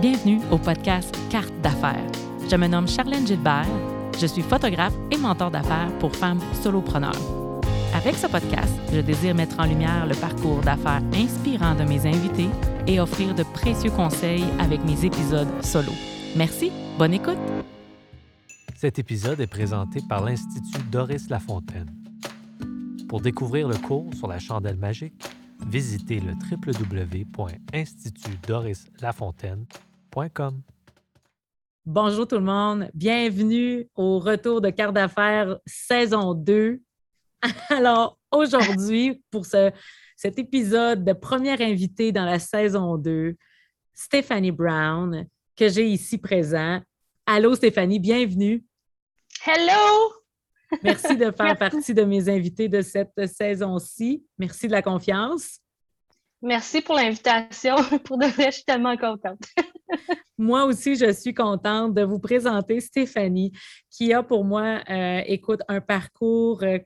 Bienvenue au podcast Carte d'affaires. Je me nomme Charlène Gilbert. Je suis photographe et mentor d'affaires pour femmes solopreneurs. Avec ce podcast, je désire mettre en lumière le parcours d'affaires inspirant de mes invités et offrir de précieux conseils avec mes épisodes solo. Merci, bonne écoute. Cet épisode est présenté par l'Institut Doris Lafontaine. Pour découvrir le cours sur la chandelle magique, visitez le www.institutdorislafontaine.com. Bonjour tout le monde, bienvenue au retour de Carte d'affaires saison 2. Alors aujourd'hui, pour ce, cet épisode de première invitée dans la saison 2, Stéphanie Brown, que j'ai ici présent. Allô Stéphanie, bienvenue. Hello! Merci de faire partie de mes invités de cette saison-ci. Merci de la confiance. Merci pour l'invitation. Pour de vrai, je suis tellement contente. moi aussi, je suis contente de vous présenter Stéphanie, qui a pour moi, euh, écoute, un parcours euh,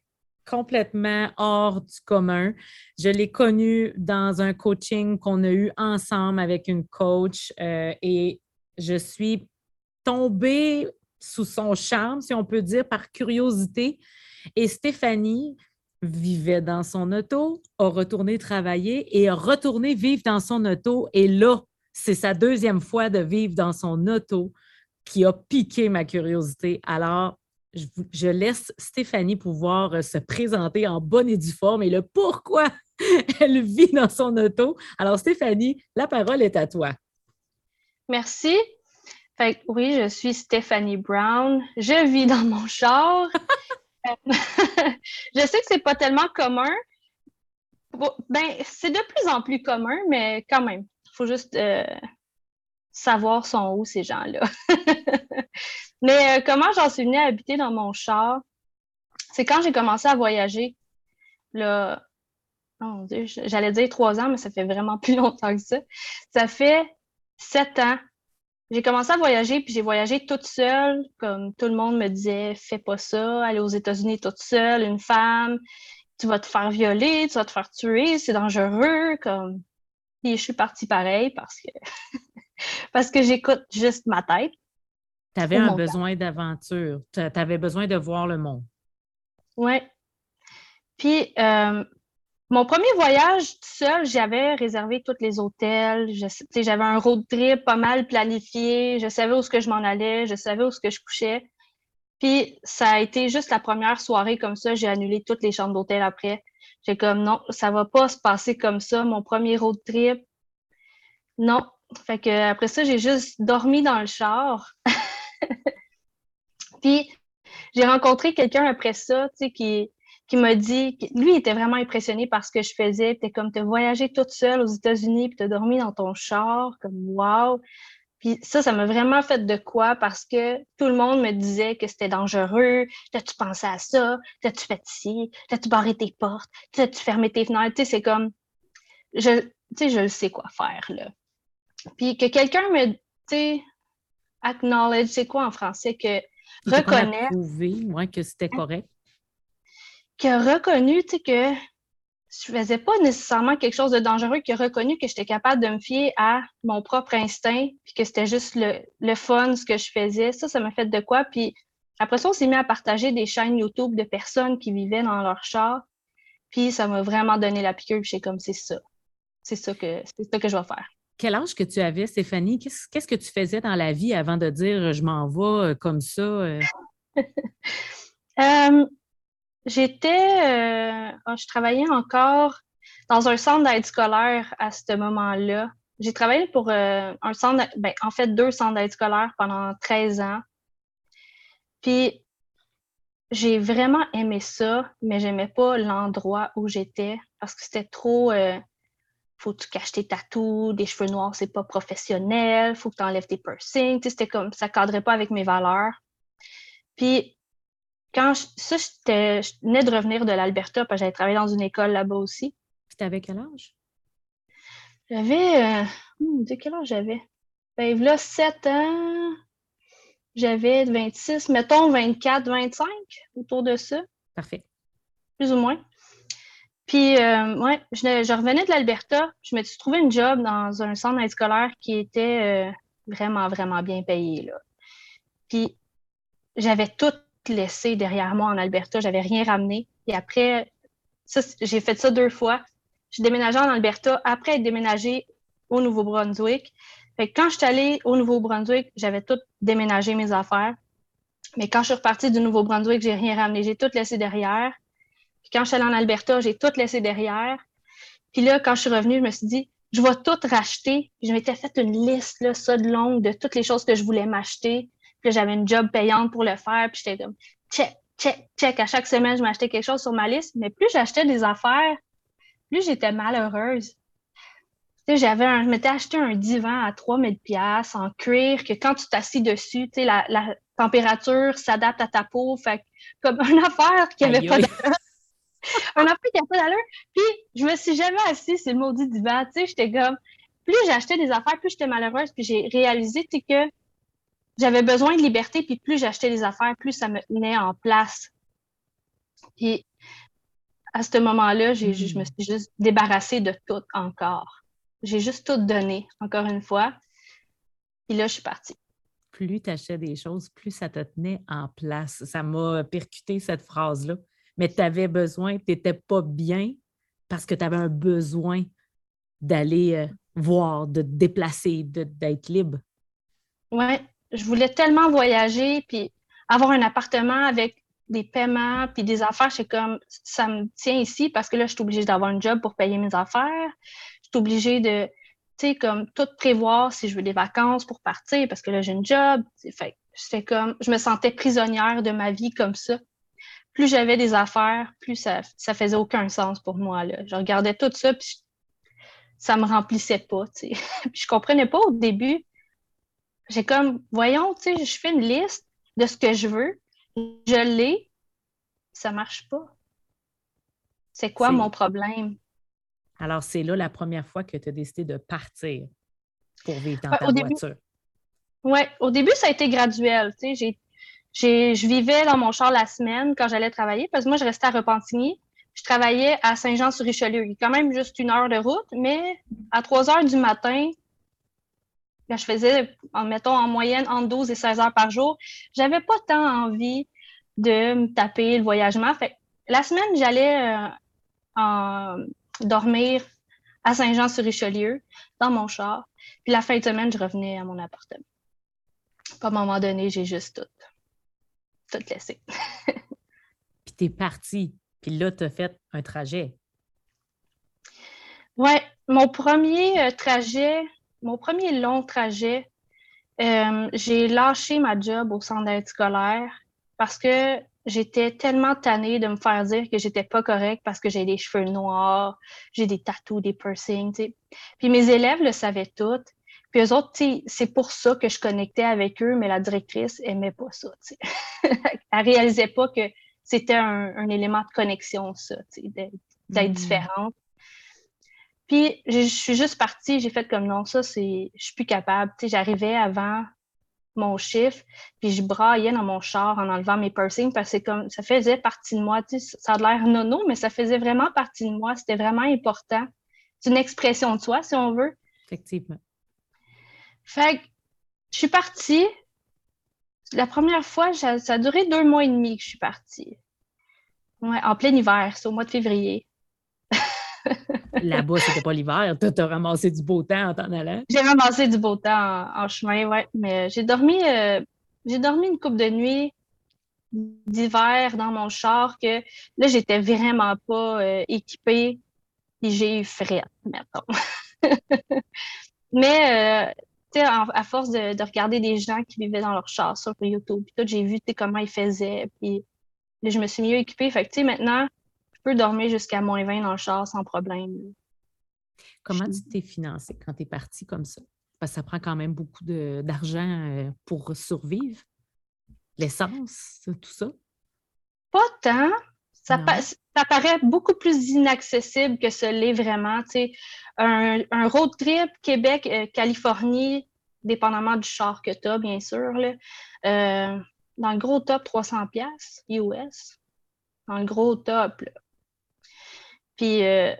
complètement hors du commun. Je l'ai connue dans un coaching qu'on a eu ensemble avec une coach euh, et je suis tombée sous son charme, si on peut dire, par curiosité. Et Stéphanie vivait dans son auto, a retourné travailler et a retourné vivre dans son auto. Et là, c'est sa deuxième fois de vivre dans son auto qui a piqué ma curiosité. Alors, je, laisse Stéphanie pouvoir euh, se présenter en bonne et due forme et le pourquoi elle vit dans son auto. Alors, Stéphanie, la parole est à toi. Merci oui, je suis Stéphanie Brown. Je vis dans mon char. je sais que c'est pas tellement commun. Ben, c'est de plus en plus commun, mais quand même, il faut juste euh, savoir sont où ces gens-là. mais euh, comment j'en suis venue à habiter dans mon char? C'est quand j'ai commencé à voyager. Là, oh j'allais dire trois ans, mais ça fait vraiment plus longtemps que ça. Ça fait sept ans j'ai commencé à voyager, puis j'ai voyagé toute seule, comme tout le monde me disait, fais pas ça, aller aux États-Unis toute seule, une femme, tu vas te faire violer, tu vas te faire tuer, c'est dangereux, comme. Et je suis partie pareil parce que parce que j'écoute juste ma tête. Tu avais un besoin d'aventure, tu avais besoin de voir le monde. Oui. Puis, euh, mon premier voyage seul, j'avais réservé tous les hôtels. J'avais un road trip pas mal planifié. Je savais où ce que je m'en allais. Je savais où je couchais. Puis ça a été juste la première soirée comme ça. J'ai annulé toutes les chambres d'hôtel après. J'ai comme non, ça va pas se passer comme ça. Mon premier road trip. Non. Fait que après ça, j'ai juste dormi dans le char. Puis j'ai rencontré quelqu'un après ça, tu sais, qui qui m'a dit, lui il était vraiment impressionné par ce que je faisais. Tu comme, tu voyagé toute seule aux États-Unis, puis tu as dormi dans ton char, comme, wow. Puis ça, ça m'a vraiment fait de quoi parce que tout le monde me disait que c'était dangereux. T'as-tu pensé à ça? T'as-tu fait ci? T'as-tu barré tes portes? T'as-tu fermé tes fenêtres? Tu sais, c'est comme, je, tu sais, je sais quoi faire, là. Puis que quelqu'un me, tu sais, acknowledge, c'est quoi en français? Que reconnaît? Prouver, que c'était correct? Qui a reconnu que je faisais pas nécessairement quelque chose de dangereux, qui a reconnu que j'étais capable de me fier à mon propre instinct, puis que c'était juste le, le, fun, ce que je faisais. Ça, ça m'a fait de quoi. Puis après ça, on s'est mis à partager des chaînes YouTube de personnes qui vivaient dans leur char. Puis ça m'a vraiment donné la piqûre. Puis comme, c'est ça. C'est ça, que, c'est ça que je vais faire. Quel âge que tu avais, Stéphanie? Qu'est-ce, qu'est-ce que tu faisais dans la vie avant de dire je m'en vais euh, comme ça? Euh? J'étais, euh, ah, je travaillais encore dans un centre d'aide scolaire à ce moment-là. J'ai travaillé pour euh, un centre, ben, en fait, deux centres d'aide scolaire pendant 13 ans. Puis, j'ai vraiment aimé ça, mais j'aimais pas l'endroit où j'étais parce que c'était trop. Euh, faut que tu caches tes tatous, des cheveux noirs, c'est pas professionnel, faut que tu enlèves tes piercings. C'était comme ça cadrait pas avec mes valeurs. Puis quand je, ça, je venais de revenir de l'Alberta, parce que j'avais travaillé dans une école là-bas aussi. C'était avec quel âge? J'avais. Euh, hmm, quel âge j'avais? Ben, là, 7 ans. J'avais 26, mettons 24, 25, autour de ça. Parfait. Plus ou moins. Puis, euh, ouais, je, revenais de l'Alberta. Je me suis trouvé une job dans un centre scolaire qui était euh, vraiment, vraiment bien payé. Là. Puis, j'avais tout laissé derrière moi en Alberta. J'avais rien ramené. Et après, j'ai fait ça deux fois. J'ai déménagé en Alberta après être déménagé au Nouveau-Brunswick. Quand je suis allée au Nouveau-Brunswick, j'avais tout déménagé mes affaires. Mais quand je suis repartie du Nouveau-Brunswick, j'ai rien ramené. J'ai tout laissé derrière. Puis quand je suis allée en Alberta, j'ai tout laissé derrière. Puis là, quand je suis revenue, je me suis dit, je vais tout racheter. Puis je m'étais fait une liste, ça de longue, de toutes les choses que je voulais m'acheter. Puis j'avais une job payante pour le faire. Puis j'étais comme, check, check, check. À chaque semaine, je m'achetais quelque chose sur ma liste. Mais plus j'achetais des affaires, plus j'étais malheureuse. Tu sais, j'avais un, je m'étais acheté un divan à 3000 pièces en cuir que quand tu t'assis dessus, tu sais, la, la température s'adapte à ta peau. Fait comme une affaire qui avait pas d'allure. un affaire qui avait pas d'allure. Puis, je me suis jamais assise sur le maudit divan. Tu sais, j'étais comme, plus j'achetais des affaires, plus j'étais malheureuse. Puis j'ai réalisé, que j'avais besoin de liberté. Puis plus j'achetais des affaires, plus ça me tenait en place. Puis, à ce moment-là, je me suis juste débarrassée de tout encore. J'ai juste tout donné, encore une fois. Puis là, je suis partie. Plus tu achetais des choses, plus ça te tenait en place. Ça m'a percuté cette phrase-là. Mais tu avais besoin, tu n'étais pas bien parce que tu avais un besoin d'aller euh, voir, de te déplacer, d'être libre. Oui, je voulais tellement voyager, puis avoir un appartement avec des paiements puis des affaires, c'est comme ça me tient ici parce que là, je suis obligée d'avoir un job pour payer mes affaires. Je suis obligée de, tu sais, comme tout prévoir si je veux des vacances pour partir parce que là, j'ai un job. Fait c'est comme, je me sentais prisonnière de ma vie comme ça. Plus j'avais des affaires, plus ça, ça faisait aucun sens pour moi. Là. Je regardais tout ça, puis ça me remplissait pas. Tu sais. puis je comprenais pas au début. J'ai comme, voyons, tu sais, je fais une liste de ce que je veux, je l'ai, ça marche pas. C'est quoi mon problème? Alors, c'est là la première fois que tu as décidé de partir pour vivre dans ta voiture. Oui, au début, ça a été graduel. je vivais dans mon char la semaine quand j'allais travailler parce que moi, je restais à Repentigny. Je travaillais à Saint-Jean-sur-Richelieu. Il y a quand même juste une heure de route, mais à 3 heures du matin, je faisais, en mettons, en moyenne entre 12 et 16 heures par jour. J'avais pas tant envie de me taper le voyagement. Fait la semaine, j'allais euh, dormir à Saint-Jean-sur-Richelieu, dans mon char. Puis la fin de semaine, je revenais à mon appartement. à un moment donné, j'ai juste tout, tout laissé. puis tu es parti. Puis là, tu as fait un trajet. Ouais, mon premier euh, trajet, mon premier long trajet, euh, j'ai lâché ma job au centre d'aide scolaire parce que j'étais tellement tannée de me faire dire que j'étais pas correcte parce que j'ai des cheveux noirs, j'ai des tatous, des piercings. Puis mes élèves le savaient toutes. Puis eux autres, c'est pour ça que je connectais avec eux, mais la directrice aimait pas ça. Elle réalisait pas que c'était un, élément de connexion, ça, d'être mm. différente. Puis je suis juste partie, j'ai fait comme non, ça, c'est, je suis plus capable. Tu sais, j'arrivais avant mon chiffre, puis je braillais dans mon char en enlevant mes piercings parce que comme ça faisait partie de moi. Tu sais, ça a l'air nono, mais ça faisait vraiment partie de moi. C'était vraiment important. C'est une expression de soi, si on veut. Effectivement. Fait que je suis partie. La première fois, ça a duré deux mois et demi que je suis partie. Ouais, en plein hiver, c'est au mois de février. Là-bas, c'était pas l'hiver. Tu as ramassé du beau temps en t'en allant? J'ai ramassé du beau temps en, chemin, oui. Mais j'ai dormi, euh, j'ai dormi une coupe de nuit d'hiver dans mon char que là, j'étais vraiment pas euh, équipée et j'ai eu fret, mettons. Mais, euh, à force de, regarder des gens qui vivaient dans leur char sur YouTube, puis j'ai vu comment ils faisaient, puis là, je me suis mieux équipée. Fait que, tu sais, maintenant, peux dormir jusqu'à moins 20 dans le char sans problème. Comment tu t'es financé quand tu es parti comme ça? Parce que ça prend quand même beaucoup d'argent euh, pour survivre. L'essence, tout ça? Pas tant. Ça, paraît beaucoup plus inaccessible que ce l'est vraiment. Un, un, road trip Québec-Californie, euh, dépendamment du char que tu as, bien sûr. Là, euh, dans le gros top, 300$ US. Dans le gros top. Là. Puis, euh,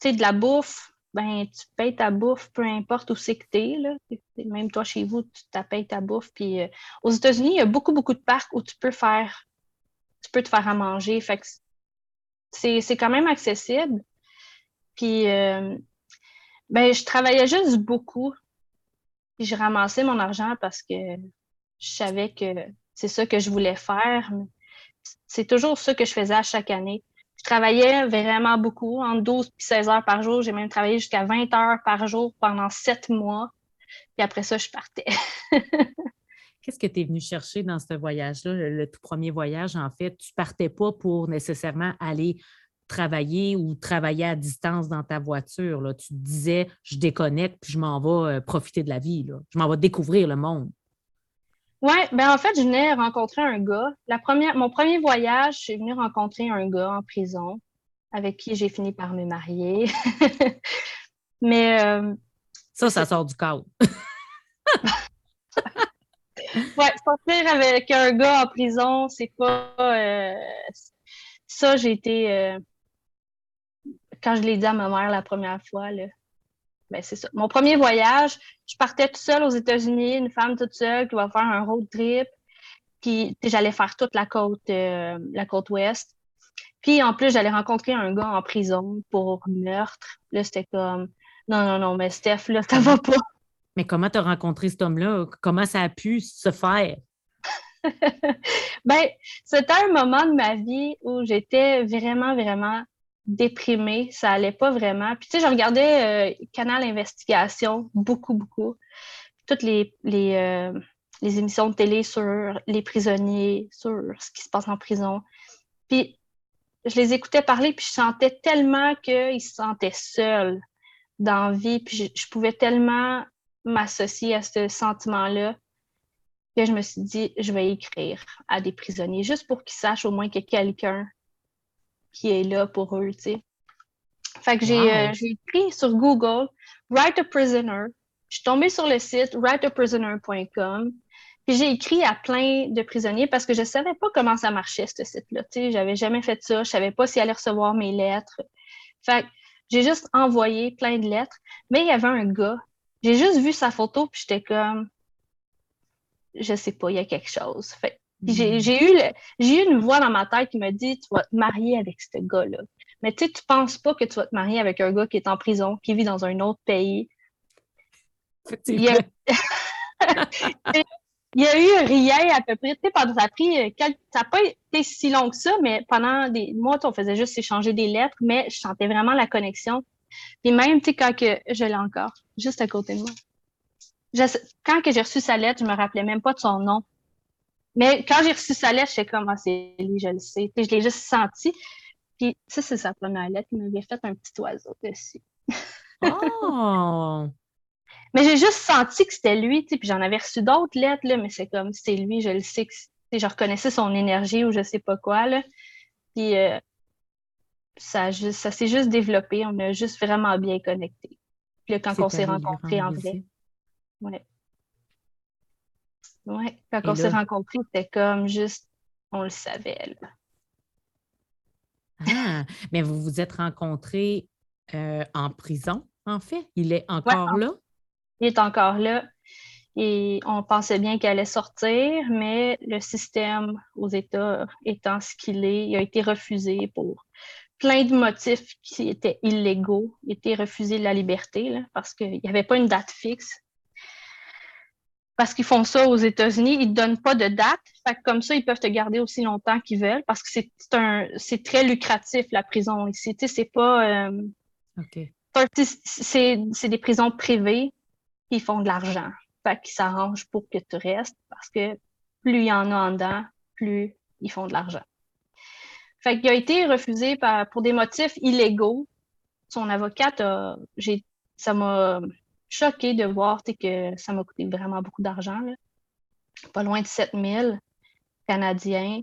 tu sais, de la bouffe, ben, tu payes ta bouffe, peu importe où c'est que tu es. Même toi, chez vous, tu payes ta bouffe. Puis, euh, aux États-Unis, il y a beaucoup, beaucoup de parcs où tu peux faire, tu peux te faire à manger. Fait que c'est quand même accessible. Puis, euh, ben, je travaillais juste beaucoup. Puis, je ramassais mon argent parce que je savais que c'est ça que je voulais faire. C'est toujours ça que je faisais à chaque année. Je travaillais vraiment beaucoup, entre 12 et 16 heures par jour. J'ai même travaillé jusqu'à 20 heures par jour pendant sept mois. Puis après ça, je partais. Qu'est-ce que tu es venu chercher dans ce voyage-là, le, tout premier voyage, en fait? Tu partais pas pour nécessairement aller travailler ou travailler à distance dans ta voiture. Là. Tu te disais, je déconnecte, puis je m'en vais euh, profiter de la vie. Là. Je m'en vais découvrir le monde. Oui, ben en fait, je venais rencontrer un gars. La première, mon premier voyage, je suis venue rencontrer un gars en prison avec qui j'ai fini par me marier. Mais. Euh, ça, ça sort du cadre. ouais, sortir avec un gars en prison, c'est pas. Euh, ça, j'ai été. Euh, quand je l'ai dit à ma mère la première fois, là, ben, c'est ça. Mon premier voyage, je partais toute seule aux États-Unis, une femme toute seule qui va faire un road trip. Puis j'allais faire toute la côte, euh, la côte ouest. Puis en plus, j'allais rencontrer un gars en prison pour meurtre. Là, c'était comme non, non, non, mais Steph, là, ça va pas. Mais comment tu as rencontré cet homme-là? Comment ça a pu se faire? ben, c'était un moment de ma vie où j'étais vraiment, vraiment déprimée, ça allait pas vraiment. Puis tu sais, je regardais euh, Canal Investigation beaucoup, beaucoup. Toutes les, euh, les, émissions de télé sur les prisonniers, sur ce qui se passe en prison. Puis je les écoutais parler, puis je sentais tellement qu'ils se sentaient seuls dans la vie, puis je, pouvais tellement m'associer à ce sentiment-là que je me suis dit, je vais écrire à des prisonniers, juste pour qu'ils sachent au moins a quelqu'un qui est là pour eux, tu sais. Fait que euh, j'ai écrit sur Google Write a Prisoner. Je suis tombée sur le site writeaprisoner.com. Puis j'ai écrit à plein de prisonniers parce que je ne savais pas comment ça marchait, ce site-là. Tu sais, j'avais jamais fait ça. Je ne savais pas s'ils allaient recevoir mes lettres. Fait que j'ai juste envoyé plein de lettres. Mais il y avait un gars. J'ai juste vu sa photo, puis j'étais comme, je sais pas, il y a quelque chose. Fait. J'ai eu, eu une voix dans ma tête qui me dit Tu vas te marier avec ce gars-là. Mais tu sais, tu penses pas que tu vas te marier avec un gars qui est en prison, qui vit dans un autre pays. Il y, a... il y a eu rien à peu près. Tu sais, ça a pris. Euh, ça n'a pas été si long que ça, mais pendant des mois, on faisait juste échanger des lettres, mais je sentais vraiment la connexion. Puis même, tu sais, quand que je l'ai encore, juste à côté de moi. quand que j'ai reçu sa lettre, je me rappelais même pas de son nom. Mais quand j'ai reçu sa lettre, j'étais comme, ah, c'est lui, je le sais. Puis je l'ai juste senti. Puis ça, c'est sa première lettre. Il m'avait fait un petit oiseau dessus. oh! Mais j'ai juste senti que c'était lui, puis j'en avais reçu d'autres lettres, là, mais c'est comme, c'est lui, je le sais, que je reconnaissais son énergie ou je sais pas quoi, là. Puis euh, ça, ça s'est juste développé, on a juste vraiment bien connecté. Puis là, quand on s'est rencontrés en vrai. Ouais. Oui, quand on s'est rencontrés, c'était comme juste, on le savait. Là. Ah, mais vous vous êtes rencontrés euh, en prison, en fait? Il est encore là? Il est encore là. Et on pensait bien qu'il allait sortir, mais le système aux États étant ce qu'il est, il a été refusé pour plein de motifs qui étaient illégaux. Il a été refusé la liberté parce qu'il n'y avait pas une date fixe parce qu'ils font ça aux États-Unis, ils ne donnent pas de date. Fait comme ça, ils peuvent te garder aussi longtemps qu'ils veulent parce que c'est un c'est très lucratif la prison ici. Tu sais, c'est pas euh, c'est des prisons privées qui font de l'argent. Fait qu'ils s'arrangent pour que tu restes parce que plus il y en a en dedans, plus ils font de l'argent. Fait qu'il a été refusé par, pour des motifs illégaux. Son avocate a, j'ai, ça m'a choquée de voir que ça m'a coûté vraiment beaucoup d'argent. Pas loin de 7000 Canadiens.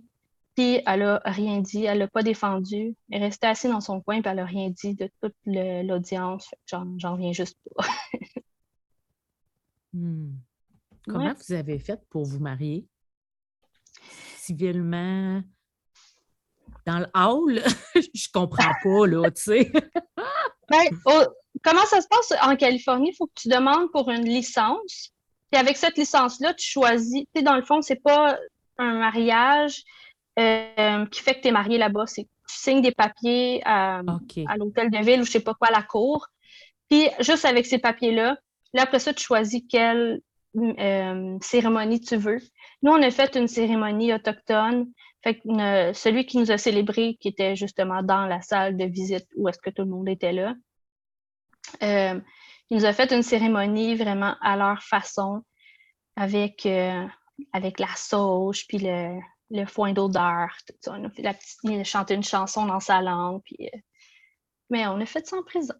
Puis elle n'a rien dit, elle n'a pas défendu. Elle est restée assise dans son coin, puis elle n'a rien dit de toute l'audience. J'en reviens juste pas. Hmm. Comment vous avez fait pour vous marier? Civilement? dans le hall, je comprends pas, là, tu sais. Ben, comment ça se passe en Californie? Il faut que tu demandes pour une licence. Puis avec cette licence-là, tu choisis. Tu sais, dans le fond, c'est pas un mariage euh, qui fait que tu es marié là-bas. C'est tu signes des papiers à, l'hôtel de ville ou je sais pas quoi, à la cour. Puis juste avec ces papiers-là, là, après ça, tu choisis quelle euh, cérémonie tu veux. Nous, on a fait une cérémonie autochtone. Fait que, euh, celui qui nous a célébré, qui était justement dans la salle de visite où est-ce que tout le monde était là, euh, il nous a fait une cérémonie vraiment à leur façon, avec, avec la sauge, puis le, le foin d'odeur. On a fait la petite, il a chanté une chanson dans sa langue, puis, euh, mais on a fait ça en prison.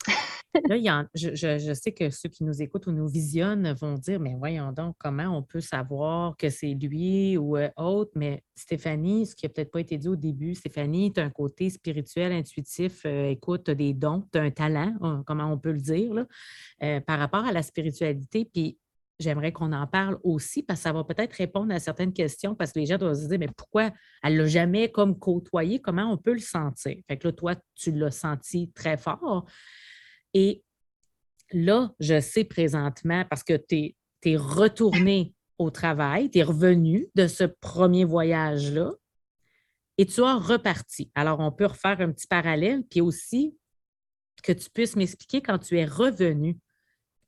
Là, je, sais que ceux qui nous écoutent ou nous visionnent vont dire Mais voyons donc, comment on peut savoir que c'est lui ou euh, autre? Mais Stéphanie, ce qui n'a peut-être pas été dit au début, Stéphanie, tu as un côté spirituel, intuitif, euh, écoute, tu as des dons, tu as un talent, comment on peut le dire, là, par rapport à la spiritualité. Puis j'aimerais qu'on en parle aussi parce que ça va peut-être répondre à certaines questions parce que les gens doivent se dire, mais pourquoi elle ne l'a jamais comme côtoyé? Comment on peut le sentir? Fait que là, toi, tu l'as senti très fort. Et là, je sais présentement, parce que tu es, retourné au travail, tu es revenu de ce premier voyage-là et tu as reparti. Alors, on peut refaire un petit parallèle, puis aussi que tu puisses m'expliquer quand tu es revenu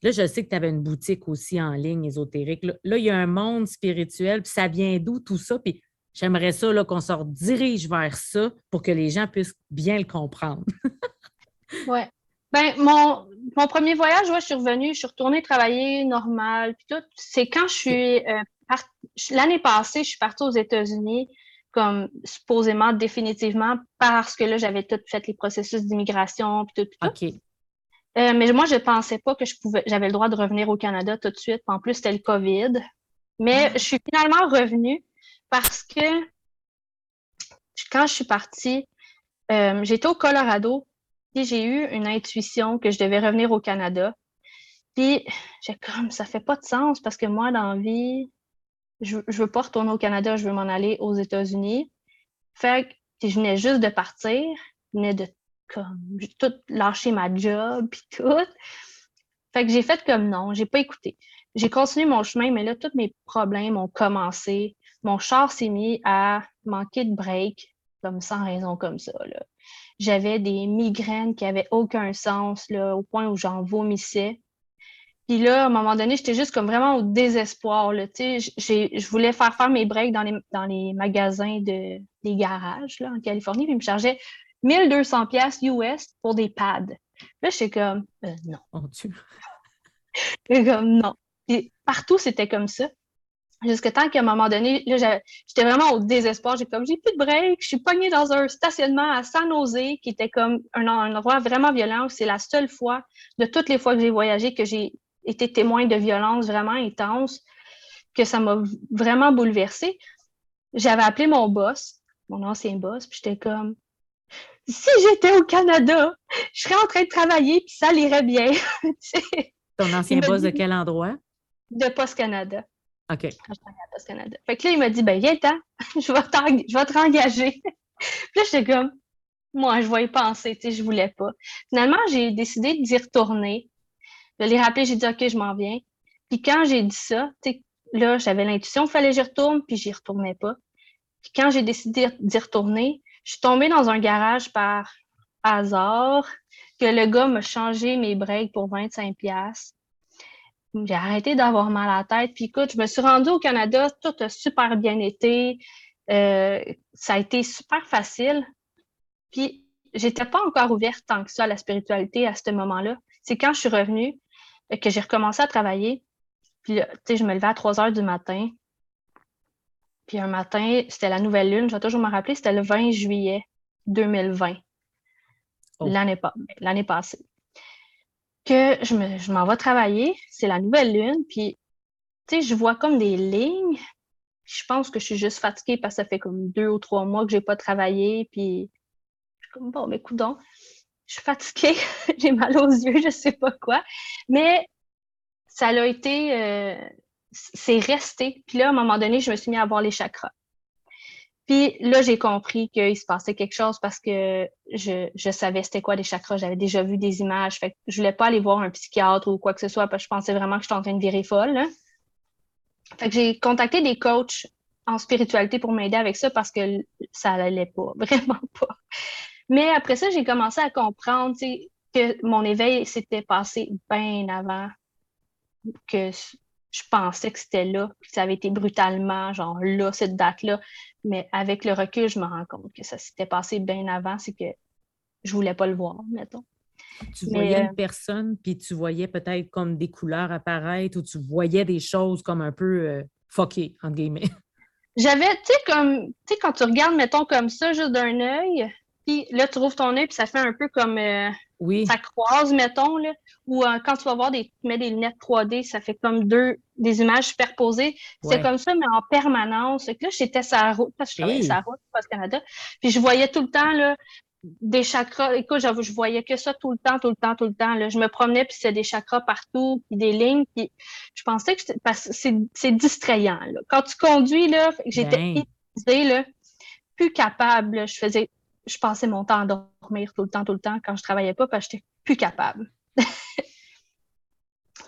Là, je sais que tu avais une boutique aussi en ligne ésotérique. Là, il y a un monde spirituel, puis ça vient d'où tout ça? Puis j'aimerais ça qu'on se dirige vers ça pour que les gens puissent bien le comprendre. oui. Ben, mon, mon, premier voyage, je suis revenue, je suis retournée travailler normal, puis tout. C'est quand je suis euh, l'année passée, je suis partie aux États-Unis comme supposément définitivement parce que là, j'avais tout fait les processus d'immigration, puis tout, tout. OK. Euh, mais moi, je ne pensais pas que je pouvais, j'avais le droit de revenir au Canada tout de suite. En plus, c'était le COVID. Mais ah. je suis finalement revenue parce que quand je suis partie, euh, j'étais au Colorado et j'ai eu une intuition que je devais revenir au Canada. Puis j'ai comme ça fait pas de sens parce que moi, dans la vie, je, je veux pas retourner au Canada, je veux m'en aller aux États-Unis. Fait que je venais juste de partir, je venais de comme tout lâché ma job puis tout. Fait que j'ai fait comme non, j'ai pas écouté. J'ai continué mon chemin, mais là, tous mes problèmes ont commencé. Mon char s'est mis à manquer de break, comme sans raison comme ça. J'avais des migraines qui avaient aucun sens, là, au point où j'en vomissais. Puis là, à un moment donné, j'étais juste comme vraiment au désespoir. Là, je voulais faire faire mes breaks dans les, dans les magasins de, des garages là, en Californie, puis ils me chargeaient 1200 pièces US pour des pads. Là, j'étais comme, euh, non. Dieu. comme, non. Et partout, c'était comme ça. Jusqu'à temps qu'à un moment donné, là, j'étais vraiment au désespoir. J'ai comme, j'ai plus de break. Je suis pognée dans un stationnement à San Jose, qui était comme un, un endroit vraiment violent. C'est la seule fois, de toutes les fois que j'ai voyagé, que j'ai été témoin de violence vraiment intense, que ça m'a vraiment bouleversée. J'avais appelé mon boss, mon ancien boss, puis j'étais comme, si j'étais au Canada, je serais en train de travailler puis ça irait bien. Ton ancien boss de quel endroit? De Post Canada. OK. Canada. Fait que là, il m'a dit, ben, viens-t'en, je vais te rengager. puis là, j'étais comme, moi, je vais y penser, tu sais, je voulais pas. Finalement, j'ai décidé d'y retourner. Je l'ai rappelé, j'ai dit, OK, je m'en viens. Puis quand j'ai dit ça, tu sais, là, j'avais l'intuition qu'il fallait que j'y retourne, puis j'y retournais pas. Puis quand j'ai décidé d'y retourner, je suis tombée dans un garage par hasard, que le gars m'a changé mes breaks pour 25 pièces. J'ai arrêté d'avoir mal à la tête. Puis écoute, je me suis rendue au Canada, tout a super bien été. Euh, ça a été super facile. Puis j'étais pas encore ouverte tant que ça à la spiritualité à ce moment-là. C'est quand je suis revenue que j'ai recommencé à travailler. Puis, tu sais, je me levais à 3 heures du matin. Puis un matin, c'était la nouvelle lune, je vais toujours me rappeler, c'était le 20 juillet 2020, l'année passée. Que je m'en vais travailler, c'est la nouvelle lune, puis tu sais, je vois comme des lignes. Je pense que je suis juste fatiguée parce que ça fait comme deux ou trois mois que je n'ai pas travaillé, puis je suis comme, bon, mais donc, je suis fatiguée, j'ai mal aux yeux, je sais pas quoi. Mais ça a été, euh, c'est resté. Puis là, à un moment donné, je me suis mis à voir les chakras. Puis là, j'ai compris qu'il se passait quelque chose parce que je, je savais c'était quoi des chakras. J'avais déjà vu des images. Fait que je voulais pas aller voir un psychiatre ou quoi que ce soit parce que je pensais vraiment que j'étais en train de virer folle. Fait que j'ai contacté des coachs en spiritualité pour m'aider avec ça parce que ça n'allait pas, vraiment pas. Mais après ça, j'ai commencé à comprendre que mon éveil s'était passé bien avant que je pensais que c'était là, que ça avait été brutalement, genre là, cette date-là. Mais avec le recul, je me rends compte que ça s'était passé bien avant, c'est que je voulais pas le voir, mettons. Tu voyais une euh, personne, puis tu voyais peut-être comme des couleurs apparaître ou tu voyais des choses comme un peu euh, fuckées, entre guillemets. J'avais, tu sais, comme, tu sais, quand tu regardes, mettons, comme ça, juste d'un œil, puis là, tu rouvres ton œil, puis ça fait un peu comme. Euh, oui. Ça croise, mettons, là. Ou quand tu vas voir des, tu mets des lunettes 3D, ça fait comme deux, des images superposées. C'est comme ça, mais en permanence. que là, j'étais sur la route, parce que je travaillais sur la route, Canada. Puis je voyais tout le temps, là, des chakras. Écoute, je voyais que ça tout le temps, tout le temps, tout le temps. Là. Je me promenais, puis c'était des chakras partout, puis des lignes. Puis je pensais que parce c'est distrayant. Là. Quand tu conduis, là, j'étais épuisée, là, plus capable. Je faisais, je passais mon temps à dormir tout le temps, tout le temps quand je travaillais pas, parce que j'étais plus capable.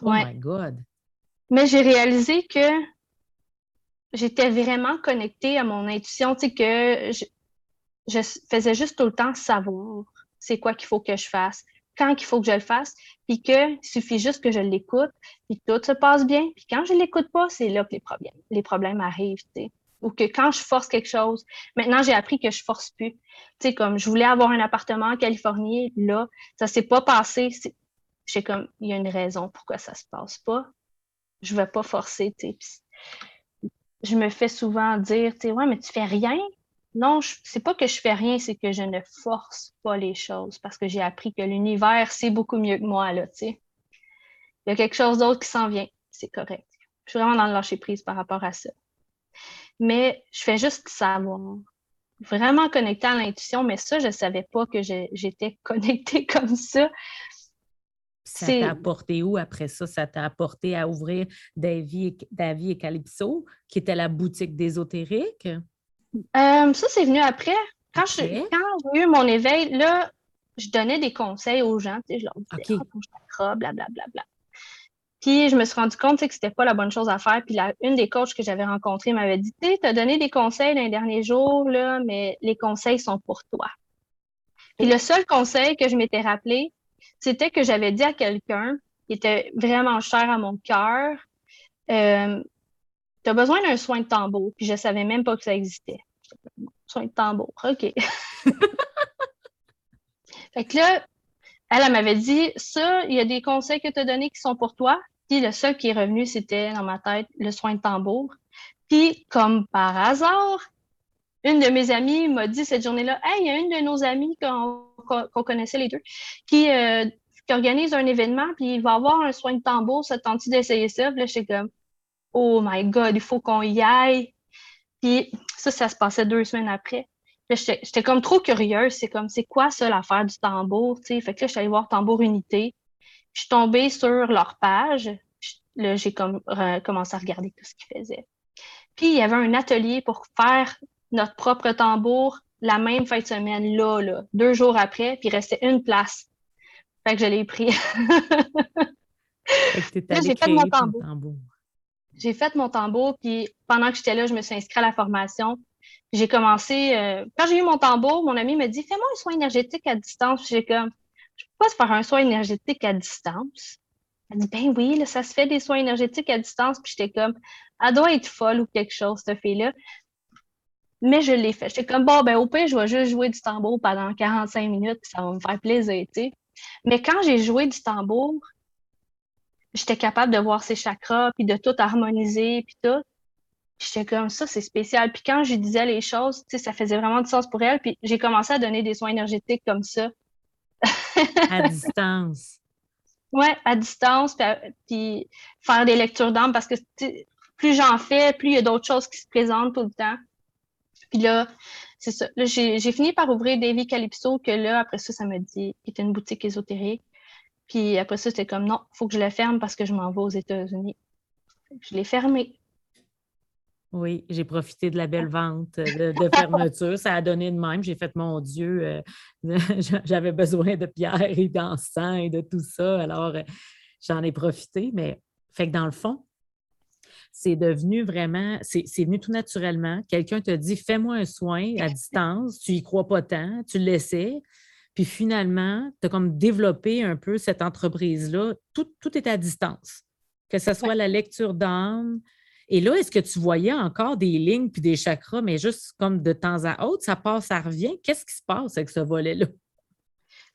oh my God. Mais j'ai réalisé que j'étais vraiment connectée à mon intuition, tu sais, que je, je faisais juste tout le temps savoir c'est quoi qu'il faut que je fasse, quand il faut que je le fasse, puis qu'il suffit juste que je l'écoute, puis tout se passe bien. Puis quand je ne l'écoute pas, c'est là que les problèmes, les problèmes arrivent, tu sais. Ou que quand je force quelque chose, maintenant j'ai appris que je force plus. Tu sais, comme je voulais avoir un appartement en Californie, là, ça s'est pas passé. C'est comme, il y a une raison pourquoi ça se passe pas. Je vais pas forcer, tu sais. Je me fais souvent dire, tu sais, ouais, mais tu fais rien? Non, c'est pas que je fais rien, c'est que je ne force pas les choses parce que j'ai appris que l'univers, c'est beaucoup mieux que moi, là, tu sais. Il y a quelque chose d'autre qui s'en vient, c'est correct. Je suis vraiment dans le lâcher prise par rapport à ça. Mais je fais juste savoir. Vraiment connecté à l'intuition, mais ça, je ne savais pas que j'étais connectée comme ça. Ça t'a apporté où après ça? Ça t'a apporté à ouvrir Davy et, et Calypso, qui était la boutique d'ésotérique? Euh, ça, c'est venu après. Quand j'ai eu mon éveil, là, je donnais des conseils aux gens. Je leur disais, okay. oh, blablabla. Puis je me suis rendu compte que c'était pas la bonne chose à faire. Puis la, une des coachs que j'avais rencontrées m'avait dit Tu as donné des conseils dans les derniers jours, là, mais les conseils sont pour toi. Puis le seul conseil que je m'étais rappelé, c'était que j'avais dit à quelqu'un qui était vraiment cher à mon cœur euh, tu as besoin d'un soin de tambour, puis je savais même pas que ça existait. Soin de tambour, OK. fait que là, elle, elle m'avait dit, ça, il y a des conseils que tu as donnés qui sont pour toi. Puis le seul qui est revenu, c'était dans ma tête le soin de tambour. Puis, comme par hasard, une de mes amies m'a dit cette journée-là, Hey, il y a une de nos amies qu'on connaissait les deux qui, euh, qui, organise un événement, puis il va avoir un soin de tambour, ça tente d'essayer ça? Puis là, j'étais comme Oh my God, il faut qu'on y aille. Puis ça, ça se passait deux semaines après. J'étais comme trop curieuse. C'est comme, c'est quoi ça, l'affaire du tambour? Fait que là, je suis allée voir Tambour Unité. Je suis tombée sur leur page. Là, j'ai comme, commencé à regarder tout ce qu'ils faisaient. Puis, il y avait un atelier pour faire notre propre tambour la même fin de semaine, là, là, deux jours après, puis il restait une place. Fait que je l'ai pris. j'ai fait mon tambour j'ai fait mon tambour, puis pendant que j'étais là, je me suis inscrite à la formation. J'ai commencé, euh, quand j'ai eu mon tambour, mon ami me dit Fais-moi un soin énergétique à distance. J'ai comme pas faire un soin énergétique à distance. Elle dit Ben oui, là, ça se fait des soins énergétiques à distance. Puis j'étais comme Elle doit être folle ou quelque chose, cette fille-là. Mais je l'ai fait. J'étais comme Bon, ben au pire, je vais juste jouer du tambour pendant 45 minutes, puis ça va me faire plaisir, tu sais. Mais quand j'ai joué du tambour, j'étais capable de voir ses chakras, puis de tout harmoniser, puis tout. J'étais comme ça, c'est spécial. Puis quand je disais les choses, ça faisait vraiment du sens pour elle. Puis j'ai commencé à donner des soins énergétiques comme ça. À distance. Oui, à distance, puis, faire des lectures d'âme parce que plus j'en fais, plus il y a d'autres choses qui se présentent tout le temps. Puis là, c'est ça. Là, j'ai fini par ouvrir Davy Calypso, que là, après ça, ça me dit, qui était une boutique ésotérique. Puis après ça, c'était comme non, il faut que je le ferme parce que je m'en vais aux États-Unis. Je l'ai fermé. Oui, j'ai profité de la belle vente de, fermeture. Ça a donné de même. J'ai fait, mon Dieu, euh, j'avais besoin de pierre et d'encens et de tout ça. Alors, euh, j'en ai profité. Mais, fait que dans le fond, c'est devenu vraiment, c'est venu tout naturellement. Quelqu'un te dit, fais-moi un soin à distance. Tu y crois pas tant, tu le laissais. Puis finalement, tu as comme développé un peu cette entreprise-là. Tout, tout est à distance. Que ce soit la lecture d'âme, et là, est-ce que tu voyais encore des lignes puis des chakras, mais juste comme de temps à autre, ça passe, ça revient? Qu'est-ce qui se passe avec ce volet-là?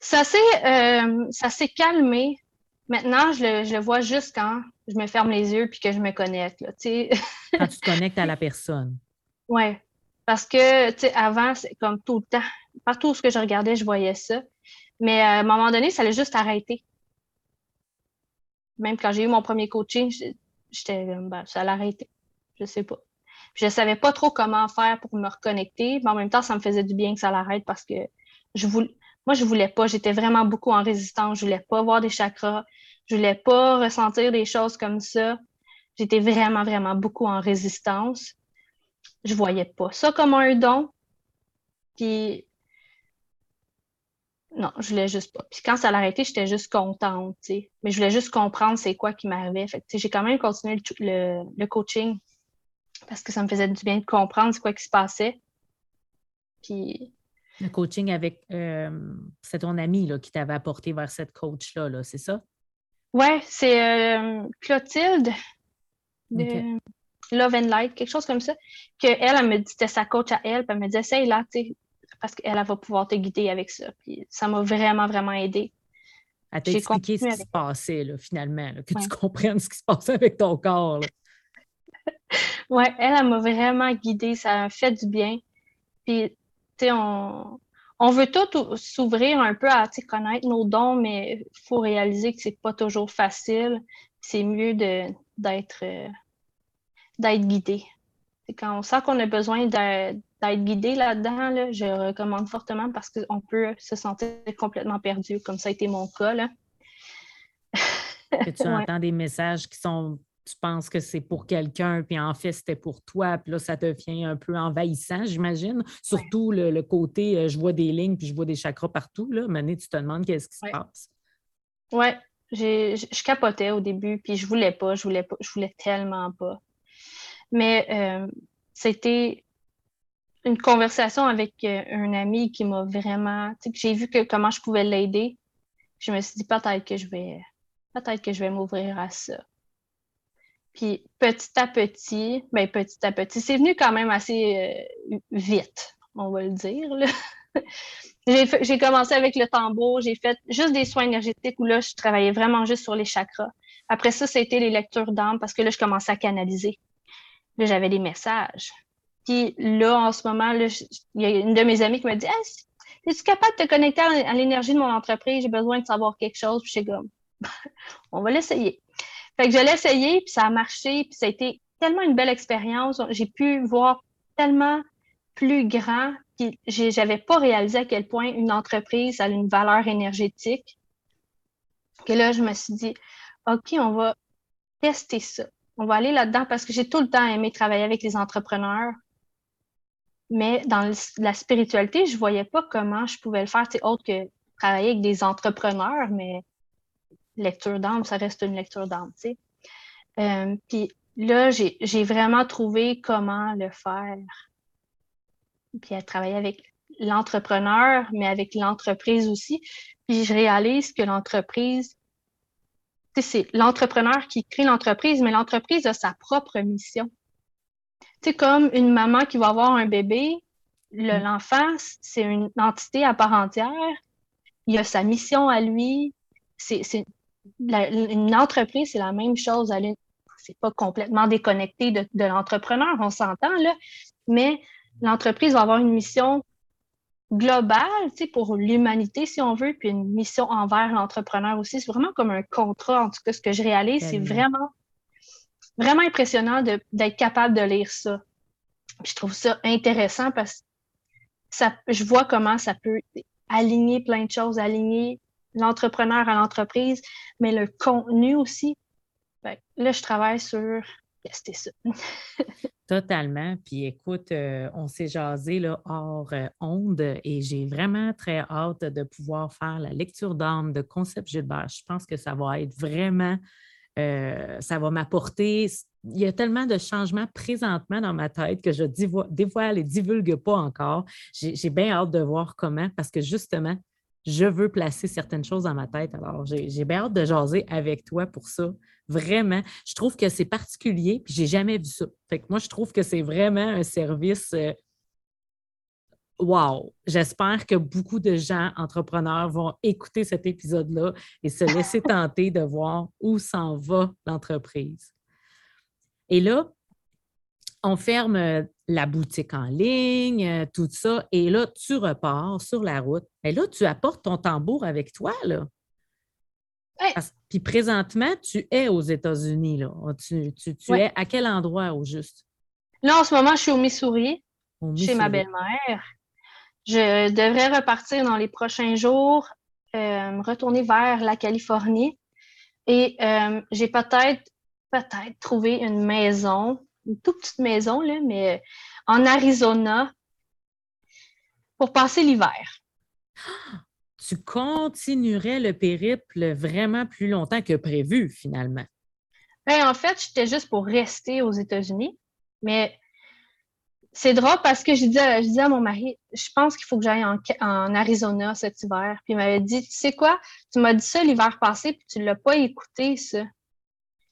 Ça s'est, euh, ça s'est calmé. Maintenant, je le, vois juste quand je me ferme les yeux puis que je me connecte. Là, quand tu te connectes à la personne. Oui. Parce que, tu sais, avant, c'est comme tout le temps. Partout où ce que je regardais, je voyais ça. Mais à un moment donné, ça allait juste arrêter. Même quand j'ai eu mon premier coaching, j'étais ben, ça allait arrêter. Je sais pas. Je savais pas trop comment faire pour me reconnecter, mais en même temps, ça me faisait du bien que ça l'arrête parce que je moi, je voulais pas. J'étais vraiment beaucoup en résistance. Je voulais pas voir des chakras. Je voulais pas ressentir des choses comme ça. J'étais vraiment, vraiment beaucoup en résistance. Je voyais pas ça comme un don. Puis non, je voulais juste pas. Puis quand ça l'a arrêté, j'étais juste contente, tu sais. Mais je voulais juste comprendre c'est quoi qui m'arrivait. Fait j'ai quand même continué le, coaching parce que ça me faisait du bien de comprendre c'est quoi qui se passait. Puis... Le coaching avec... Euh, c'est ton ami là, qui t'avait apporté vers cette coach-là, -là, c'est ça? Oui, c'est euh, Clotilde de Love and Light, quelque chose comme ça. Que elle, elle me dit, c'était sa coach à elle, puis elle me dit, essaye là, tu sais, parce qu'elle va pouvoir te guider avec ça. Puis ça m'a vraiment, vraiment aidé. À t'expliquer ce qui se passait, là, finalement, que tu comprennes ce qui se passait avec ton corps. oui, elle, elle m'a vraiment guidée. Ça a fait du bien. Puis, tu sais, on, on veut tout s'ouvrir un peu à connaître nos dons, mais il faut réaliser que c'est pas toujours facile. C'est mieux d'être euh, guidé. Quand on sent qu'on a besoin d'être d'être guidé là-dedans, je recommande fortement parce qu'on peut se sentir complètement perdu, comme ça a été mon cas. Là. que tu entends des messages qui sont, tu penses que c'est pour quelqu'un, puis en fait, c'était pour toi, puis là, ça devient un peu envahissant, j'imagine. Surtout le, côté, euh, je vois des lignes, puis je vois des chakras partout. Là. Mané, tu te demandes qu'est-ce qui se passe. Oui, je capotais au début, puis je voulais pas, je voulais pas, je voulais tellement pas. Mais euh, c'était une conversation avec euh, un ami qui m'a vraiment, tu sais, j'ai vu que comment je pouvais l'aider. Je me suis dit peut-être que je vais, peut-être que je vais m'ouvrir à ça. Puis petit à petit, ben petit à petit, c'est venu quand même assez euh, vite, on va le dire. j'ai commencé avec le tambour, j'ai fait juste des soins énergétiques où là, je travaillais vraiment juste sur les chakras. Après ça, c'était les lectures d'âme parce que là, je commençais à canaliser. Là, j'avais des messages. Puis là, en ce moment, il y a une de mes amies qui m'a dit Es-tu capable de te connecter à l'énergie de mon entreprise? J'ai besoin de savoir quelque chose. Puis je suis comme On va l'essayer. Fait que je l'ai essayé, puis ça a marché, puis ça a été tellement une belle expérience. J'ai pu voir tellement plus grand, puis j'avais pas réalisé à quel point une entreprise a une valeur énergétique. Que là, je me suis dit, OK, on va tester ça. On va aller là-dedans parce que j'ai tout le temps aimé travailler avec les entrepreneurs. Mais dans la spiritualité, je ne voyais pas comment je pouvais le faire, autre que travailler avec des entrepreneurs, mais lecture d'âme, ça reste une lecture d'âme, tu sais. Euh, puis là, j'ai vraiment trouvé comment le faire. Puis à travailler avec l'entrepreneur, mais avec l'entreprise aussi. Puis je réalise que l'entreprise, c'est l'entrepreneur qui crée l'entreprise, mais l'entreprise a sa propre mission. C'est comme une maman qui va avoir un bébé, mm. l'enfant, c'est une entité à part entière. Il a sa mission à lui. C'est, une entreprise, c'est la même chose. C'est pas complètement déconnecté de, l'entrepreneur, on s'entend, là. Mais l'entreprise va avoir une mission globale, pour l'humanité, si on veut, puis une mission envers l'entrepreneur aussi. C'est vraiment comme un contrat, en tout cas, ce que je réalise, c'est vraiment vraiment impressionnant d'être capable de lire ça. je trouve ça intéressant parce que je vois comment ça peut aligner plein de choses, aligner l'entrepreneur à l'entreprise, mais le contenu aussi. là, je travaille sur tester ça. Totalement. Puis écoute, euh, on s'est jasé là, hors euh, onde et j'ai vraiment très hâte de pouvoir faire la lecture d'âme de Concept Gilbert. Je pense que ça va être vraiment, euh, ça va m'apporter. Il y a tellement de changements présentement dans ma tête que je dévoile et divulgue pas encore. J'ai bien hâte de voir comment parce que justement, je veux placer certaines choses dans ma tête. Alors, j'ai bien hâte de jaser avec toi pour ça. Vraiment. Je trouve que c'est particulier, puis j'ai jamais vu ça. Fait que moi, je trouve que c'est vraiment un service. Wow! J'espère que beaucoup de gens entrepreneurs vont écouter cet épisode-là et se laisser tenter de voir où s'en va l'entreprise. Et là, on ferme euh, la boutique en ligne, euh, tout ça, et là, tu repars sur la route. Et là, tu apportes ton tambour avec toi, là. puis présentement, tu es aux États-Unis, là. Tu, es à quel endroit au juste? Là, en ce moment, je suis au Missouri, chez ma belle-mère. Je devrais repartir dans les prochains jours, euh, retourner vers la Californie. Et j'ai peut-être peut-être trouvé une maison une toute petite maison, là, mais en Arizona pour passer l'hiver. Tu continuerais le périple vraiment plus longtemps que prévu, finalement? Ben, en fait, j'étais juste pour rester aux États-Unis, mais c'est drôle parce que je disais, à mon mari, je pense qu'il faut que j'aille en, Arizona cet hiver. Puis il m'avait dit, tu sais quoi, tu m'as dit ça l'hiver passé, puis tu ne l'as pas écouté, ça.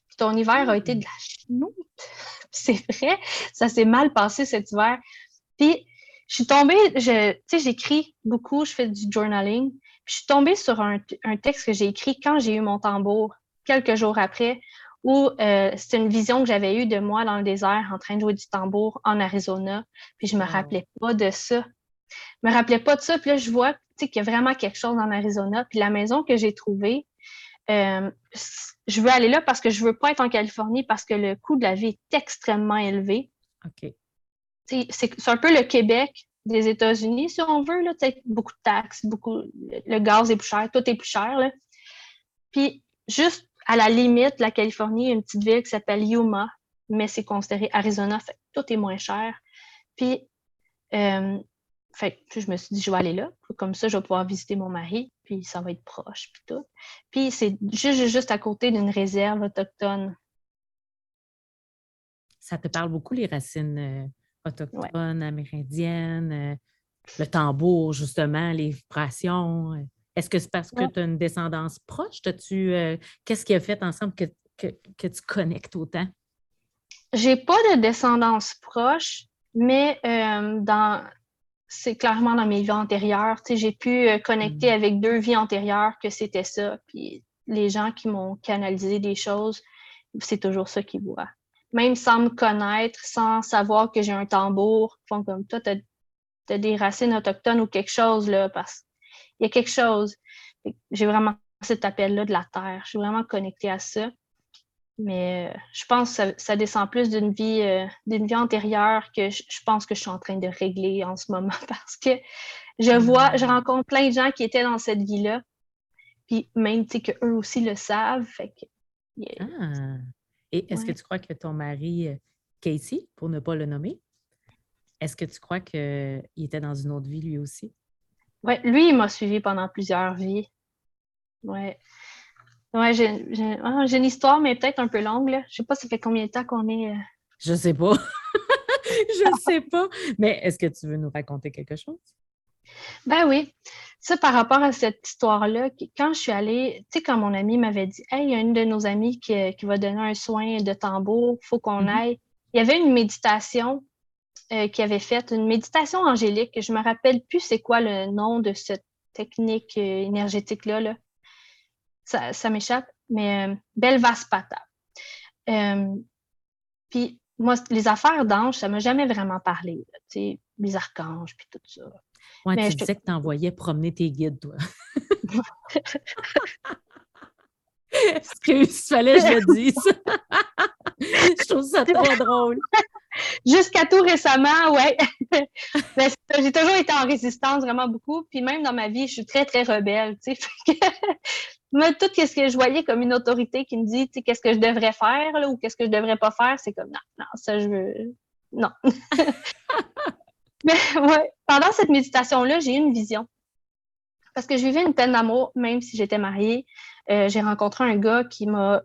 Puis ton hiver a été de la chenoute. c'est vrai, ça s'est mal passé cet hiver. Puis, je suis tombée, tu sais, j'écris beaucoup, je fais du journaling. Puis, je suis tombée sur un, texte que j'ai écrit quand j'ai eu mon tambour, quelques jours après, où euh, c'était une vision que j'avais eue de moi dans le désert en train de jouer du tambour en Arizona. Puis, je me rappelais pas de ça. Je me rappelais pas de ça. Puis là, je vois qu'il y a vraiment quelque chose en Arizona. Puis la maison que j'ai trouvée, euh, je veux aller là parce que je veux pas être en Californie parce que le coût de la vie est extrêmement élevé. OK. C'est un peu le Québec des États-Unis, si on veut. Là, beaucoup de taxes, beaucoup, le gaz est plus cher, tout est plus cher. Là. Puis, juste à la limite, la Californie, il y a une petite ville qui s'appelle Yuma, mais c'est considéré Arizona, fait tout est moins cher. Puis, euh, fait je me suis dit, je vais aller là. Comme ça, je vais pouvoir visiter mon mari, puis ça va être proche, puis tout. Puis c'est juste, juste à côté d'une réserve autochtone. Ça te parle beaucoup, les racines euh, autochtones, amérindiennes, euh, le tambour, justement, les vibrations. Euh. Est-ce que c'est parce que tu as une descendance proche? tu Qu'est-ce qui a fait ensemble que, que tu connectes autant? J'ai pas de descendance proche, mais dans c'est clairement dans mes vies antérieures. j'ai pu euh, connecter mm. avec deux vies antérieures que c'était ça. Puis les gens qui m'ont canalisé des choses, c'est toujours ça qu'ils voient. Même sans me connaître, sans savoir que j'ai un tambour, font comme toi, tu as, des racines autochtones ou quelque chose, là, parce qu'il y a quelque chose. J'ai vraiment cet appel-là de la terre. Je suis vraiment connectée à ça. Mais euh, je pense que ça, descend plus d'une vie, euh, d'une vie antérieure que je, pense que je suis en train de régler en ce moment parce que je vois, je rencontre plein de gens qui étaient dans cette vie-là. Puis même, tu sais, qu'eux aussi le savent. Fait ah. Et est-ce que tu crois que ton mari, euh, Casey, pour ne pas le nommer, est-ce que tu crois qu'il était dans une autre vie lui aussi? Oui, lui, il m'a suivi pendant plusieurs vies. Oui. Ouais, ah, j'ai une histoire, mais peut-être un peu longue. Là. Je sais pas, ça fait combien de temps qu'on est. Euh? Je sais pas. je sais pas. Mais est-ce que tu veux nous raconter quelque chose? Ben oui. Ça, par rapport à cette histoire-là, quand je suis allée, tu sais, quand mon ami m'avait dit Hey, il y a une de nos amies qui, va donner un soin de tambour, il faut qu'on mm-hmm. aille. Il y avait une méditation euh, qui avait faite, une méditation angélique. Je me rappelle plus c'est quoi le nom de cette technique euh, énergétique-là. Là ça, m'échappe, mais euh, Belvaspata. Euh, puis moi, les affaires d'ange, ça ne m'a jamais vraiment parlé. sais, les archanges, puis tout ça. Ouais, tu disais que tu envoyais promener tes guides, toi. Excuse, fallait que je le dise. je trouve ça très drôle. Jusqu'à tout récemment, ouais. j'ai toujours été en résistance vraiment beaucoup. Puis même dans ma vie, je suis très, très rebelle. Moi, tout ce que je voyais comme une autorité qui me dit qu'est-ce que je devrais faire ou qu'est-ce que je devrais pas faire, c'est comme non, non, ça je veux. Non. Mais ouais, pendant cette méditation-là, j'ai eu une vision. Parce que je vivais une peine d'amour, même si j'étais mariée. Euh, j'ai rencontré un gars qui m'a.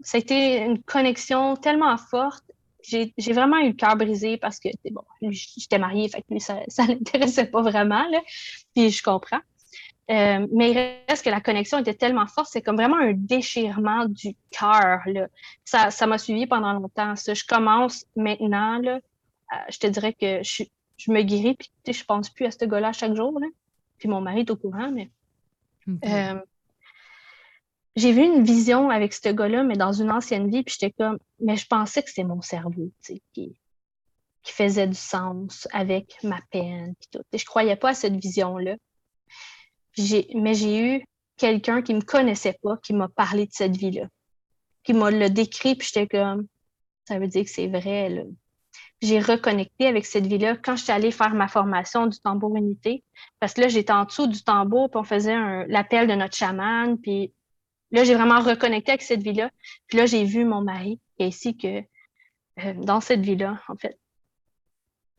Ça a été une connexion tellement forte. J'ai vraiment eu le cœur brisé parce que, bon, j'étais mariée, fait que lui, ça ne l'intéressait pas vraiment, là. Puis je comprends. Euh, mais il reste que la connexion était tellement forte, c'est comme vraiment un déchirement du cœur. Ça, ça m'a suivi pendant longtemps. Ça. Je commence maintenant, là, euh, je te dirais que je, je me guéris, puis je pense plus à ce gars-là chaque jour. Là. Puis mon mari est au courant, mais. Euh, j'ai vu une vision avec ce gars-là, mais dans une ancienne vie, puis j'étais comme, mais je pensais que c'était mon cerveau, tu sais, qui, faisait du sens avec ma peine, puis tout. Et je croyais pas à cette vision-là. Mais j'ai eu quelqu'un qui me connaissait pas, qui m'a parlé de cette vie-là, qui m'a le décrit, puis j'étais comme, ça veut dire que c'est vrai, là j'ai reconnecté avec cette vie-là quand je suis allée faire ma formation du tambour unité. Parce que là, j'étais en dessous du tambour, puis on faisait l'appel de notre chaman. Puis là, j'ai vraiment reconnecté avec cette vie-là. Puis là, j'ai vu mon mari, ainsi que euh, dans cette vie-là, en fait.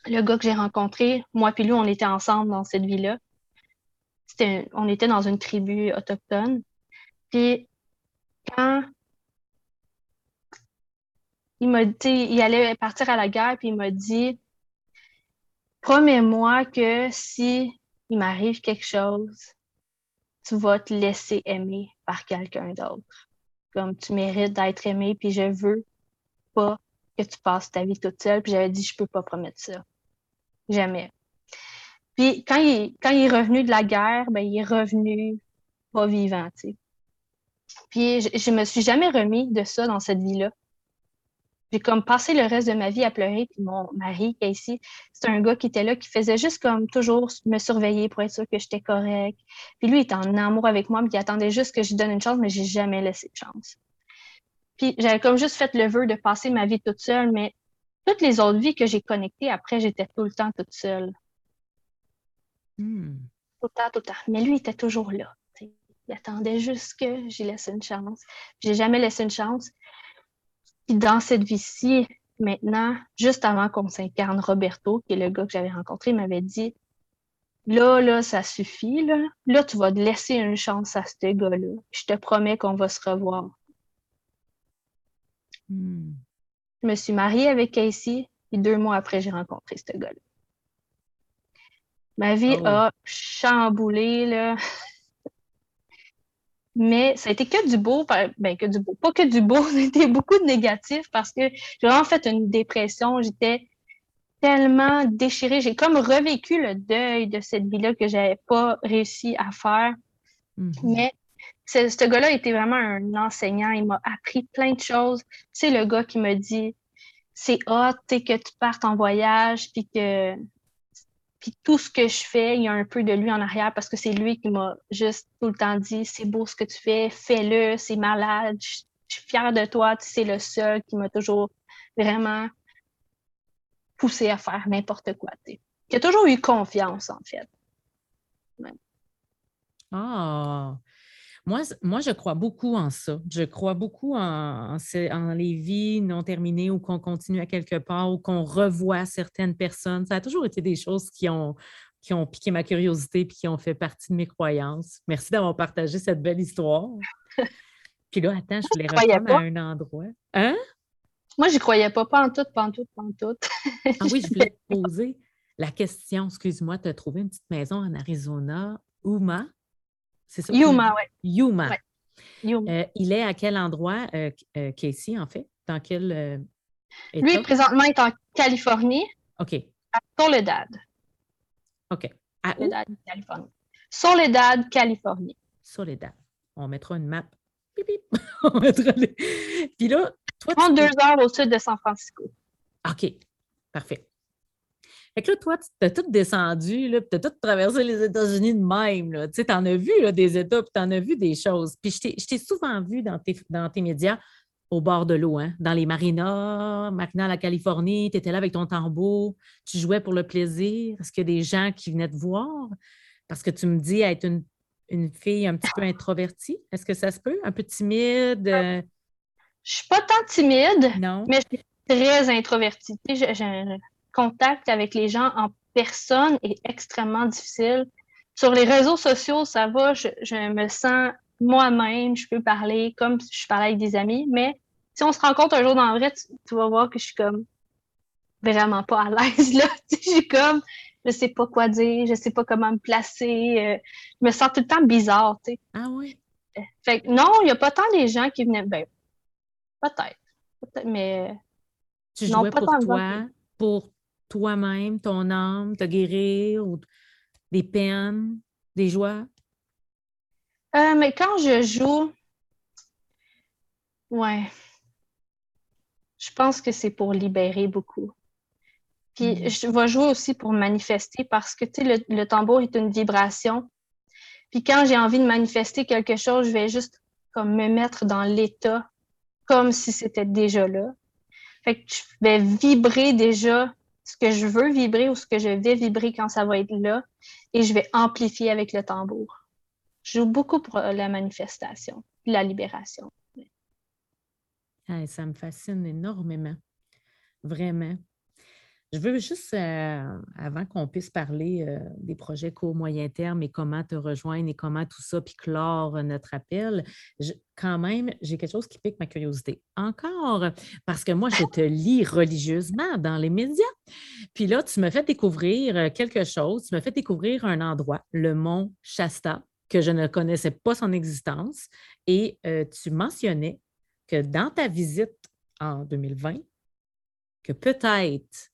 Le gars que j'ai rencontré, moi puis lui, on était ensemble dans cette vie-là. on était dans une tribu autochtone. Puis quand il m'a dit, il allait partir à la guerre, puis il m'a dit, promets-moi que si il m'arrive quelque chose, tu vas te laisser aimer par quelqu'un d'autre. Comme tu mérites d'être aimé, puis je veux pas que tu passes ta vie toute seule. Puis j'avais dit, je peux pas promettre ça. Jamais. Puis quand il, est revenu de la guerre, ben, il est revenu pas vivant, tu sais. Puis je, je me suis jamais remis de ça dans cette vie-là j'ai comme passé le reste de ma vie à pleurer. Puis mon mari, Casey, c'est un gars qui était là, qui faisait juste comme toujours me surveiller pour être sûr que j'étais correct. Puis lui, il était en amour avec moi, mais il attendait juste que je lui donne une chance, mais j'ai jamais laissé de chance. Puis j'avais comme juste fait le vœu de passer ma vie toute seule, mais toutes les autres vies que j'ai connectées après, j'étais tout le temps toute seule. Hmm. Tout le temps, tout le temps. Mais lui, il était toujours là. Il attendait juste que j'ai laissé une chance. J'ai jamais laissé une chance. Puis dans cette vie-ci, maintenant, juste avant qu'on s'incarne, Roberto, qui est le gars que j'avais rencontré, m'avait dit Là, là, ça suffit, là. Là, tu vas te laisser une chance à ce gars-là. Je te promets qu'on va se revoir. Hmm. Je me suis mariée avec Casey, et deux mois après, j'ai rencontré ce gars-là. Ma vie ah a chamboulé, là. Mais ça a été que du beau, ben que du beau, pas que du beau, c'était beaucoup de négatif parce que j'ai vraiment fait une dépression. J'étais tellement déchirée. J'ai comme revécu le deuil de cette vie-là que j'avais pas réussi à faire. Mm-hmm. Mais ce, gars-là était vraiment un enseignant. Il m'a appris plein de choses. C'est le gars qui me dit c'est hot que tu partes en voyage puis que puis tout ce que je fais, il y a un peu de lui en arrière parce que c'est lui qui m'a juste tout le temps dit c'est beau ce que tu fais, fais-le, c'est malade, je, suis fière de toi. C'est le seul qui m'a toujours vraiment poussé à faire n'importe quoi. Qui a toujours eu confiance, en fait. Ah! Moi, je crois beaucoup en ça. Je crois beaucoup en, les vies non terminées ou qu'on continue à quelque part ou qu'on revoit certaines personnes. Ça a toujours été des choses qui ont, qui ont piqué ma curiosité et qui ont fait partie de mes croyances. Merci d'avoir partagé cette belle histoire. Puis là, attends, je voulais reprendre à un endroit. Hein? Moi, je croyais pas, pas en tout, pas en tout, pas en tout. ah oui, je voulais te poser la question, excuse-moi, tu as trouvé une petite maison en Arizona, Uma. C'est ça? Yuma, oui. Yuma. Euh, il est à quel endroit, euh, euh, Casey, en fait? Dans quel état? Lui, présentement, est en Californie. OK. À Soledad. OK. À Soledad, Californie. Soledad, Californie. Soledad. On mettra une map. Pip. On mettra les... Puis là, toi, 32 heures au sud de San Francisco. OK. Parfait. Fait que là, toi, tu as tout descendu, tu as tout traversé les États-Unis de même. Tu en as vu des États, puis tu en as vu des choses. Puis je t'ai souvent vu dans tes, dans tes médias au bord de l'eau, hein, dans les marinas, marinas la Californie, tu étais là avec ton tambour, tu jouais pour le plaisir. Est-ce qu'il y a des gens qui venaient te voir? Parce que tu me dis être une, une fille un petit peu introvertie. Est-ce que ça se peut? Un peu timide? Je euh? Je suis pas tant timide, non. mais je suis très introvertie. Contact avec les gens en personne est extrêmement difficile. Sur les réseaux sociaux, ça va, je, je me sens moi-même, je peux parler comme si je parlais avec des amis, mais si on se rencontre un jour dans le vrai, tu, vas voir que je suis comme vraiment pas à l'aise, là. je suis comme, je sais pas quoi dire, je sais pas comment me placer, euh, je me sens tout le temps bizarre, tu sais. Ah oui? Euh, fait non, il y a pas tant des gens qui venaient, ben, peut-être, peut-être, mais... Tu jouais pour toi, pour toi-même, ton âme, te guérir, ou des peines, des joies? Euh, mais quand je joue, ouais, je pense que c'est pour libérer beaucoup. Puis mm. je vais jouer aussi pour manifester parce que tu sais, le, tambour est une vibration. Puis quand j'ai envie de manifester quelque chose, je vais juste comme me mettre dans l'état comme si c'était déjà là. Fait que je vais vibrer déjà ce que je veux vibrer ou ce que je vais vibrer quand ça va être là et je vais amplifier avec le tambour. Je joue beaucoup pour euh, la manifestation, la libération. ça me fascine énormément. Vraiment. Je veux juste, euh, avant qu'on puisse parler euh, des projets court moyen terme et comment te rejoindre et comment tout ça, puis clore notre appel, quand même, j'ai quelque chose qui pique ma curiosité. Encore, parce que moi, je te lis religieusement dans les médias. Puis là, tu me fais découvrir quelque chose, tu me fais découvrir un endroit, le mont Shasta, que je ne connaissais pas son existence. Et euh, tu mentionnais que dans ta visite en 2020, que peut-être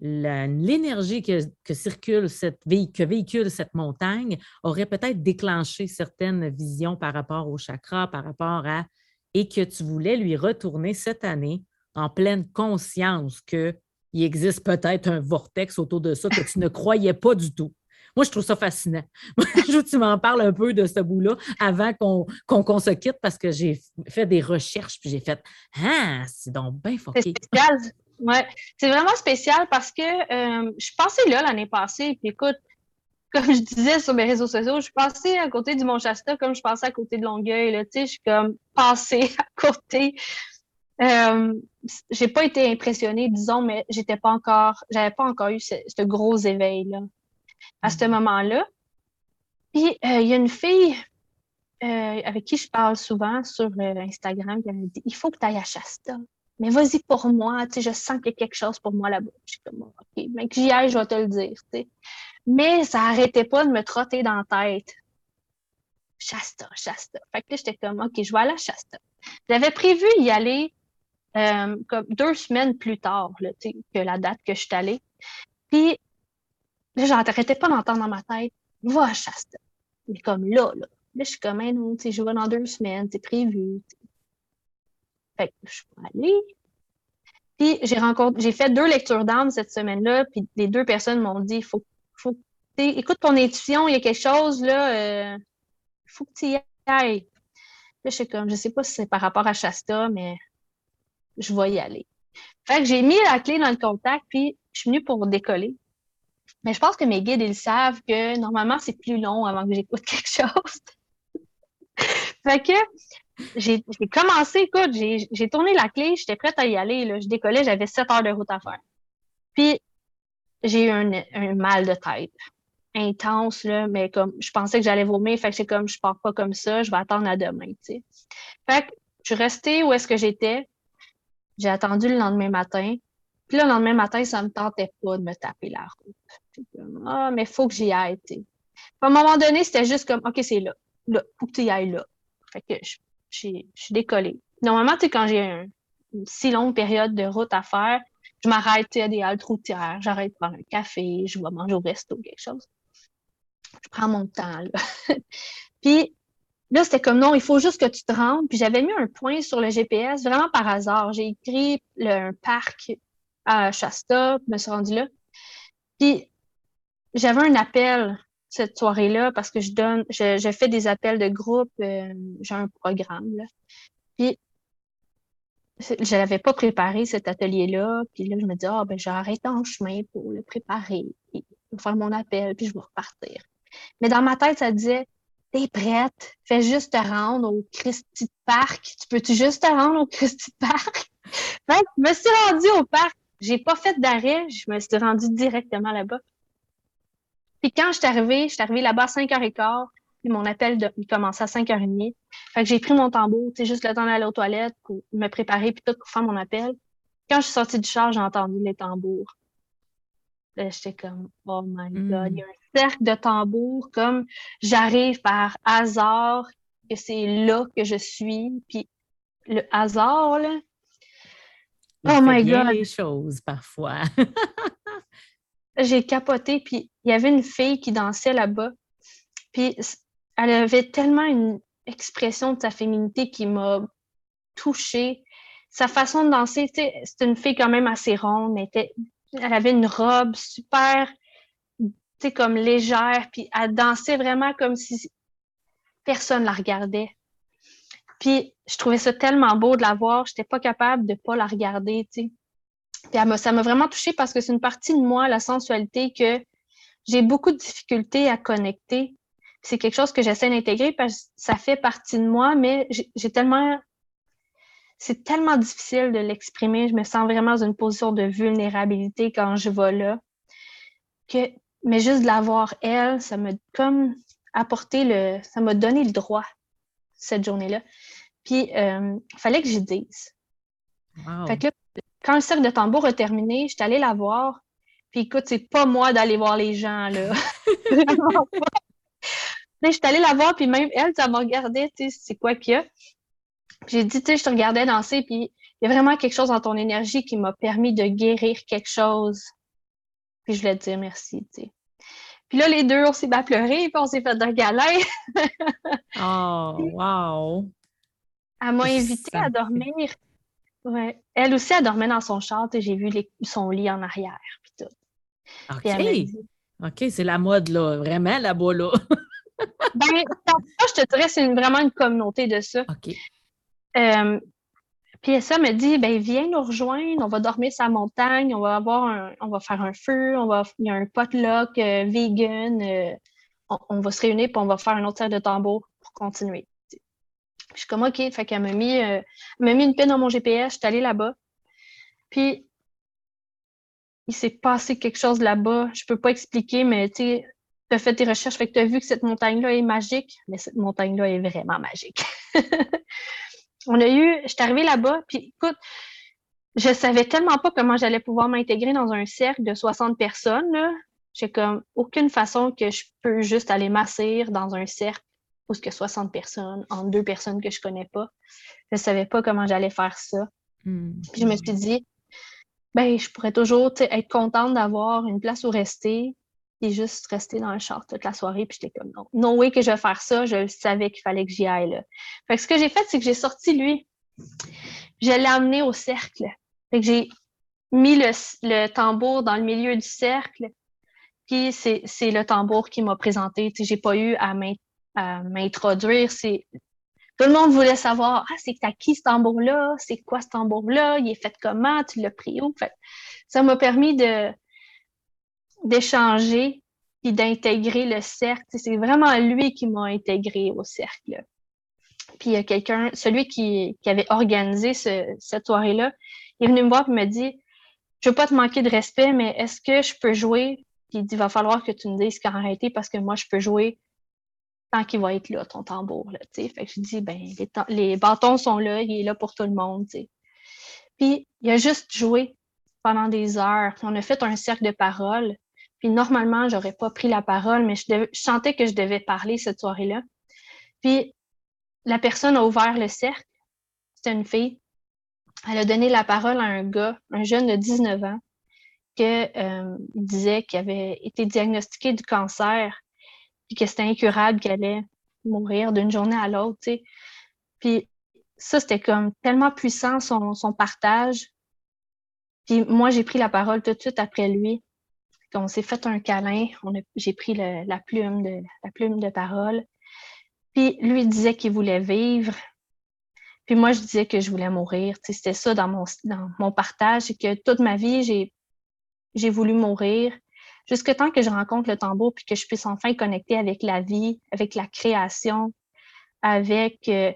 l'énergie que, circule cette, que véhicule cette montagne aurait peut-être déclenché certaines visions par rapport au chakra, par rapport à... et que tu voulais lui retourner cette année en pleine conscience qu'il existe peut-être un vortex autour de ça que tu ne croyais pas du tout. Moi, je trouve ça fascinant. je veux que tu m'en parles un peu de ce bout-là avant qu'on se quitte parce que j'ai fait des recherches puis j'ai fait Ah, c'est donc bien C'est spécial. Ouais. C'est vraiment spécial parce que euh, je suis passée là l'année passée. Puis écoute, comme je disais sur mes réseaux sociaux, je suis passée à côté du Mont-Shasta comme je passais à côté de Longueuil. Là, je suis comme passée à côté. Euh, j'ai pas été impressionnée, disons, mais j'étais pas encore, j'avais pas encore eu ce, ce gros éveil-là à ce moment-là. Puis, euh, il y a une fille euh, avec qui je parle souvent sur Instagram qui m'a dit Il faut que tu ailles à Shasta. Mais vas-y pour moi, tu sais, je sens qu'il y a quelque chose pour moi là-bas. Je suis comme OK, mais que j'y aille, je vais te le dire. Tu Mais ça n'arrêtait pas de me trotter dans la tête. Shasta, Shasta. Fait que là, j'étais comme OK, je vais aller à Shasta. J'avais prévu y aller comme deux semaines plus tard là, que la date que je suis allée. Puis Là, j'arrêtais pas d'entendre dans ma tête, va à Shasta. Mais comme là, là. Là, je suis comme, non, tu sais, je vais dans deux semaines, c'est prévu. Fait que je suis aller. Puis j'ai rencontré, j'ai fait deux lectures d'âme cette semaine-là, puis les deux personnes m'ont dit, faut, faut écoute ton intuition, il y a quelque chose, là, euh, faut que tu y ailles. Là, je suis comme, je sais pas si c'est par rapport à Shasta, mais je vais y aller. Fait que j'ai mis la clé dans le contact, puis je suis venue pour décoller. Mais je pense que mes guides, ils savent que normalement, c'est plus long avant que j'écoute quelque chose. fait que j'ai commencé, écoute, j'ai tourné la clé, j'étais prête à y aller. Je décollais, j'avais sept heures de route à faire. Puis, j'ai eu un, mal de tête intense, là, mais comme je pensais que j'allais vomir, fait que c'est comme je pars pas comme ça, je vais attendre à demain. Fait que je suis restée où est-ce que j'étais. J'ai attendu le lendemain matin. Puis le lendemain matin, ça me tentait pas de me taper la route. Ah, mais il faut que j'y aille. À un moment donné, c'était juste comme, OK, c'est là. Là, faut que tu y ailles là. Fait que je, suis décollée. Normalement, tu quand j'ai une si longue période de route à faire, je m'arrête à des haltes routières, j'arrête de prendre un café, je vais manger au resto, quelque chose. Je prends mon temps, là. Puis là, c'était comme non, il faut juste que tu te rendes. Puis j'avais mis un point sur le GPS, vraiment par hasard. J'ai écrit le, un parc à Shasta, je me suis rendue là. Puis j'avais un appel cette soirée-là parce que je donne, je, fais des appels de groupe, euh, j'ai un programme. Là. Puis je l'avais pas préparé, cet atelier-là. Puis là, je me dis, ah, ben, j'arrête en chemin pour le préparer, puis faire mon appel, puis je vais repartir. Mais dans ma tête, ça disait, t'es prête, fais juste te rendre au Christie Park. Tu peux-tu juste te rendre au Christie Park? fait je me suis rendue au parc. J'ai pas fait d'arrêt, je me suis rendue directement là-bas. Puis quand je suis arrivée, je suis arrivée là-bas à 5h15, puis mon appel, de, il commençait à 5h30. Fait que j'ai pris mon tambour, tu sais, juste le temps d'aller aux toilettes pour me préparer, puis tout pour faire mon appel. Quand je suis sortie du char, j'ai entendu les tambours. Là, j'étais comme, oh my God, il y a un cercle de tambours, comme j'arrive par hasard, que c'est là que je suis, puis le hasard, là. oh my God. les choses parfois. j'ai capoté, puis il y avait une fille qui dansait là-bas, puis elle avait tellement une expression de sa féminité qui m'a touchée. Sa façon de danser, c'était une fille quand même assez ronde, mais elle avait une robe super, comme légère, puis elle dansait vraiment comme si personne la regardait. Puis je trouvais ça tellement beau de la voir, j'étais pas capable de pas la regarder, tu Puis ça m'a vraiment touchée parce que c'est une partie de moi, la sensualité, que j'ai beaucoup de difficultés à connecter c'est quelque chose que j'essaie d'intégrer parce que ça fait partie de moi, mais j'ai tellement. C'est tellement difficile de l'exprimer. Je me sens vraiment dans une position de vulnérabilité quand je vais là. Que, mais juste de l'avoir, elle, ça m'a comme apporté le. Ça m'a donné le droit cette journée-là. Puis, il euh, fallait que j'y dise. Fait que là, quand le cercle de tambour a terminé, j'étais allée la voir. Puis écoute, c'est pas moi d'aller voir les gens, là. je suis allée la voir, puis même elle, ça m'a regardé, tu sais, c'est quoi qu'il y a. J'ai dit, tu sais, je te regardais danser, puis il y a vraiment quelque chose dans ton énergie qui m'a permis de guérir quelque chose. Puis je voulais te dire merci, tu sais. Puis là, les deux, on s'est pas pleuré, puis on s'est fait de galère. oh, wow! Elle m'a invitée à dormir. Ouais. Elle aussi, elle dormait dans son char, j'ai vu son lit en arrière, puis tout. OK. OK, c'est la mode, là. Vraiment, là-bas, là. ben, je te dirais, c'est vraiment une communauté de ça. OK. Euh, puis ça me dit, ben viens nous rejoindre, on va dormir sa montagne, on va avoir un, on va faire un feu, on va, il y a un potluck euh, vegan, euh, on, va se réunir puis on va faire un autre set de tambour pour continuer. Je suis comme OK, fait qu'elle m'a mis, m'a mis une pine dans mon GPS, je suis allée là-bas. Puis il s'est passé quelque chose là-bas, je peux pas expliquer, mais tu as fait tes recherches, fait que tu as vu que cette montagne-là est magique, mais cette montagne-là est vraiment magique. on a eu, je suis arrivée là-bas, puis écoute, je savais tellement pas comment j'allais pouvoir m'intégrer dans un cercle de 60 personnes. J'ai comme aucune façon que je peux juste aller m'asseoir dans un cercle où a 60 personnes, en deux personnes que je connais pas. Je savais pas comment j'allais faire ça. Hmm. Puis je me suis dit, ben, je pourrais toujours être contente d'avoir une place où rester, et juste rester dans le char toute la soirée. Puis j'étais comme non, non, oui, que je vais faire ça. Je savais qu'il fallait que j'y aille. Là. Fait que ce que j'ai fait, c'est que j'ai sorti lui. Je l'ai amené au cercle. Fait que j'ai mis le, tambour dans le milieu du cercle. Puis c'est le tambour qui m'a présenté. Je n'ai pas eu à m'introduire. Tout le monde voulait savoir Ah, c'est à qui ce tambour-là? C'est quoi ce tambour-là? Il est fait comment? Tu l'as pris où? Fait, ça m'a permis de, d'échanger et d'intégrer le cercle. C'est vraiment lui qui m'a intégré au cercle. Puis il y a quelqu'un, celui qui, avait organisé cette soirée-là, il est venu me voir et me dit Je veux pas te manquer de respect, mais est-ce que je peux jouer? Puis il dit va falloir que tu me dises quand arrêter parce que moi, je peux jouer tant qu'il va être là, ton tambour. Là, fait que je dis ben, les, bâtons sont là, il est là pour tout le monde. Puis il a juste joué pendant des heures. On a fait un cercle de parole. Puis normalement, j'aurais pas pris la parole, mais je, sentais que je devais parler cette soirée-là. Puis la personne a ouvert le cercle. C'était une fille. Elle a donné la parole à un gars, un jeune de 19 ans, qui euh, disait qu'il avait été diagnostiqué du cancer, puis que c'était incurable, qu'il allait mourir d'une journée à l'autre. Puis ça, c'était comme tellement puissant son, son partage. Puis moi, j'ai pris la parole tout de suite après lui on s'est fait un câlin, j'ai pris la, plume de, la plume de parole. Puis lui disait qu'il voulait vivre. Puis moi, je disais que je voulais mourir. C'était ça dans mon, dans mon partage, c'est que toute ma vie, j'ai voulu mourir. Jusque temps que je rencontre le tambour, puis que je puisse enfin connecter avec la vie, avec la création, avec euh,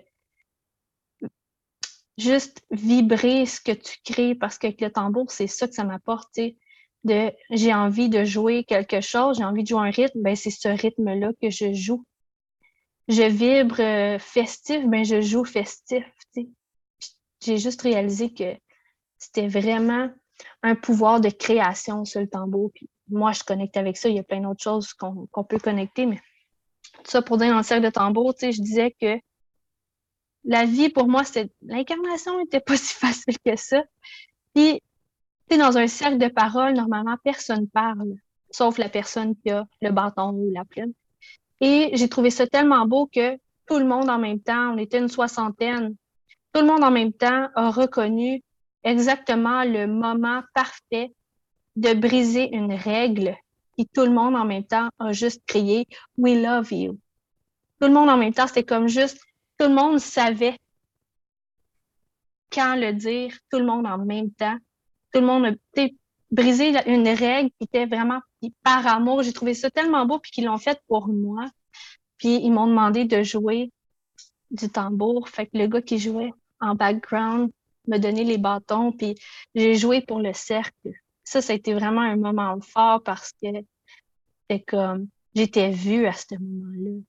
juste vibrer ce que tu crées, parce qu'avec le tambour, c'est ça que ça m'apporte. J'ai envie de jouer quelque chose, j'ai envie de jouer un rythme, ben c'est ce rythme-là que je joue je vibre euh, festif, mais je joue festif. J'ai juste réalisé que c'était vraiment un pouvoir de création sur le tambour. Moi, je connecte avec ça. Il y a plein d'autres choses qu'on peut connecter, mais tout ça pour dire dans le cercle de tambour, je disais que la vie, pour moi, c'est l'incarnation n'était pas si facile que ça. Puis, dans un cercle de parole, normalement, personne parle, sauf la personne qui a le bâton ou la plume. Et j'ai trouvé ça tellement beau que tout le monde en même temps, on était une soixantaine, tout le monde en même temps a reconnu exactement le moment parfait de briser une règle et tout le monde en même temps a juste crié We love you. Tout le monde en même temps, c'était comme juste, tout le monde savait quand le dire, tout le monde en même temps. Tout le monde a brisé une règle qui était vraiment par amour. J'ai trouvé ça tellement beau, puis qu'ils l'ont fait pour moi. Puis ils m'ont demandé de jouer du tambour. Fait que le gars qui jouait en background me donnait les bâtons, puis j'ai joué pour le cercle. Ça, ça a été vraiment un moment fort parce que c'était comme j'étais vue à ce moment-là.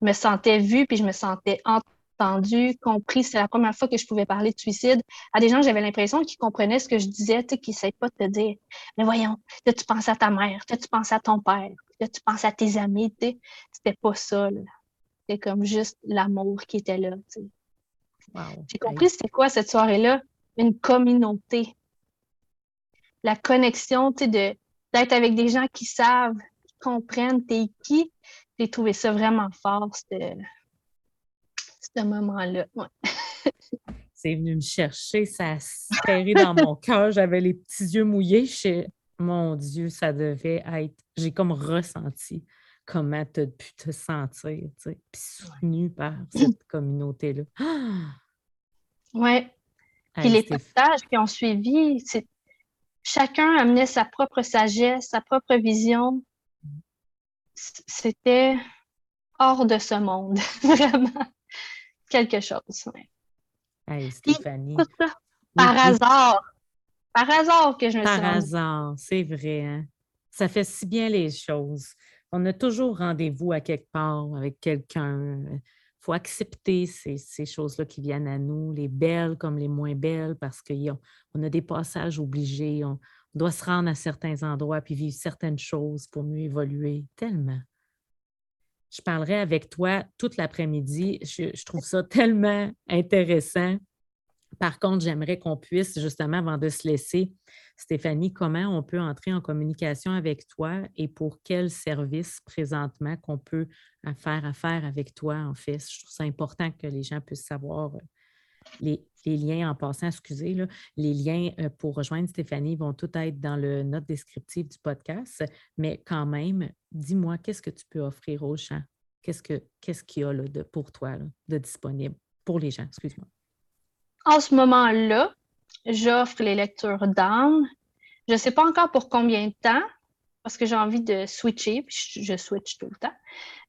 Je me sentais vue, puis je me sentais entendu, compris. C'est la première fois que je pouvais parler de suicide à des gens, j'avais l'impression qu'ils comprenaient ce que je disais, tu sais, qu'ils ne pas de te dire, mais voyons, tu penses à ta mère, tu penses à ton père, tu penses à tes amis, tu sais. C'était pas ça, C'était comme juste l'amour qui était là, J'ai compris c'était quoi cette soirée-là? Une communauté. La connexion, tu sais, de, d'être avec des gens qui savent, qui comprennent t'es qui. J'ai trouvé ça vraiment fort, ce moment-là. C'est venu me chercher, ça a serré dans mon cœur. J'avais les petits yeux mouillés. Mon Dieu, ça devait être. J'ai comme ressenti comment tu as pu te sentir, tu sais, puis soutenu par cette communauté-là. Oui. Puis les partages qui ont suivi, c'est chacun amenait sa propre sagesse, sa propre vision. C'était hors de ce monde, vraiment quelque chose. Hey, Stéphanie. par hasard. Par hasard que je me Par hasard, c'est vrai. Hein. Ça fait si bien les choses. On a toujours rendez-vous à quelque part avec quelqu'un. Faut accepter ces, choses-là qui viennent à nous, les belles comme les moins belles, parce qu'on on a des passages obligés. On, doit se rendre à certains endroits puis vivre certaines choses pour mieux évoluer. Tellement je parlerai avec toi toute l'après-midi. Je, trouve ça tellement intéressant. Par contre, j'aimerais qu'on puisse, justement, avant de se laisser, Stéphanie, comment on peut entrer en communication avec toi et pour quel service présentement qu'on peut faire affaire avec toi, en fait? Je trouve ça important que les gens puissent savoir euh, les, liens en passant, excusez, les liens euh, pour rejoindre Stéphanie vont tout être dans le note descriptive du podcast, mais quand même, dis-moi, qu'est-ce que tu peux offrir aux gens? Qu'est-ce qu'il y a là, de, pour toi de disponible? Pour les gens? Excuse-moi. En ce moment-là, j'offre les lectures d'âme. Je ne sais pas encore pour combien de temps, parce que j'ai envie de switcher, puis je, switch tout le temps.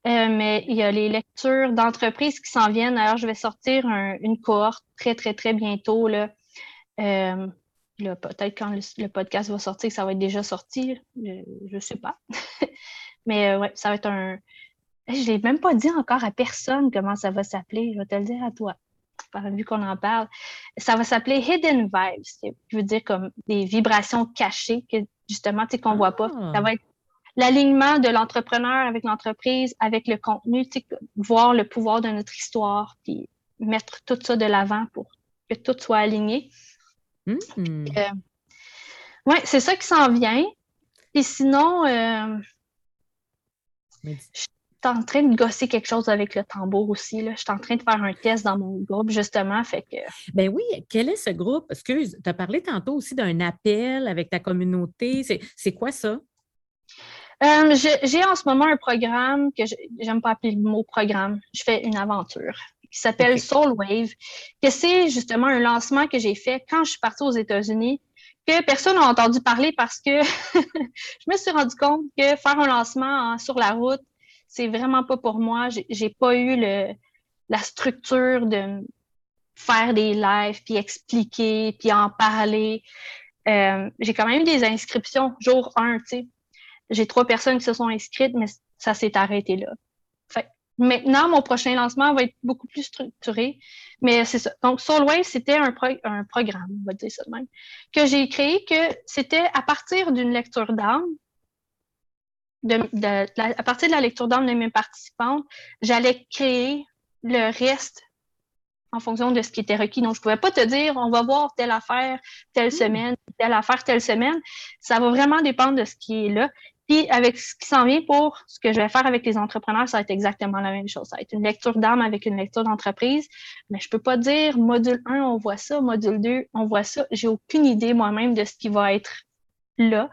Euh, mais il y a les lectures d'entreprise qui s'en viennent. Alors, je vais sortir une cohorte très, très, très bientôt. Là. Euh, peut-être quand le, podcast va sortir, ça va être déjà sorti. Je ne sais pas. mais euh, ouais, ça va être un. Je ne l'ai même pas dit encore à personne comment ça va s'appeler. Je vais te le dire à toi, vu qu'on en parle. Ça va s'appeler Hidden Vibes, qui veut dire comme des vibrations cachées que justement, tu sais, qu'on ne voit pas. Ça ah. va être l'alignement de l'entrepreneur avec l'entreprise, avec le contenu, tu sais, voir le pouvoir de notre histoire, puis mettre tout ça de l'avant pour que tout soit aligné. Hmm. Euh, oui, c'est ça qui s'en vient. Et sinon, euh, je en train de gosser quelque chose avec le tambour aussi. Là. Je suis en train de faire un test dans mon groupe, justement. Fait que... Ben oui, quel est ce groupe? Excuse, tu as parlé tantôt aussi d'un appel avec ta communauté. C'est quoi ça? Euh, j'ai en ce moment un programme que j'aime pas appeler le mot programme. Je fais une aventure. qui s'appelle Soul Wave, que c'est justement un lancement que j'ai fait quand je suis partie aux États-Unis, que personne n'a entendu parler parce que je me suis rendu compte que faire un lancement sur la route, c'est vraiment pas pour moi. J'ai pas eu la structure de faire des lives, puis expliquer, puis en parler. Euh, j'ai quand même eu des inscriptions jour 1, tu sais. J'ai trois personnes qui se sont inscrites, mais ça s'est arrêté là. Maintenant, mon prochain lancement va être beaucoup plus structuré. Mais c'est ça. Donc, Soulwave, c'était un, un programme, on va dire ça de même, que j'ai créé que c'était à partir d'une lecture d'âme, de, à partir de la lecture d'âme de mes participantes, j'allais créer le reste en fonction de ce qui était requis. Donc, je ne pouvais pas te dire, on va voir telle affaire telle hmm. semaine, telle affaire telle semaine. Ça va vraiment dépendre de ce qui est là. Puis, avec ce qui s'en vient pour ce que je vais faire avec les entrepreneurs, ça va être exactement la même chose. Ça va être une lecture d'âme avec une lecture d'entreprise. Mais je ne peux pas dire, module 1, on voit ça, module 2, on voit ça. J'ai aucune idée moi-même de ce qui va être là.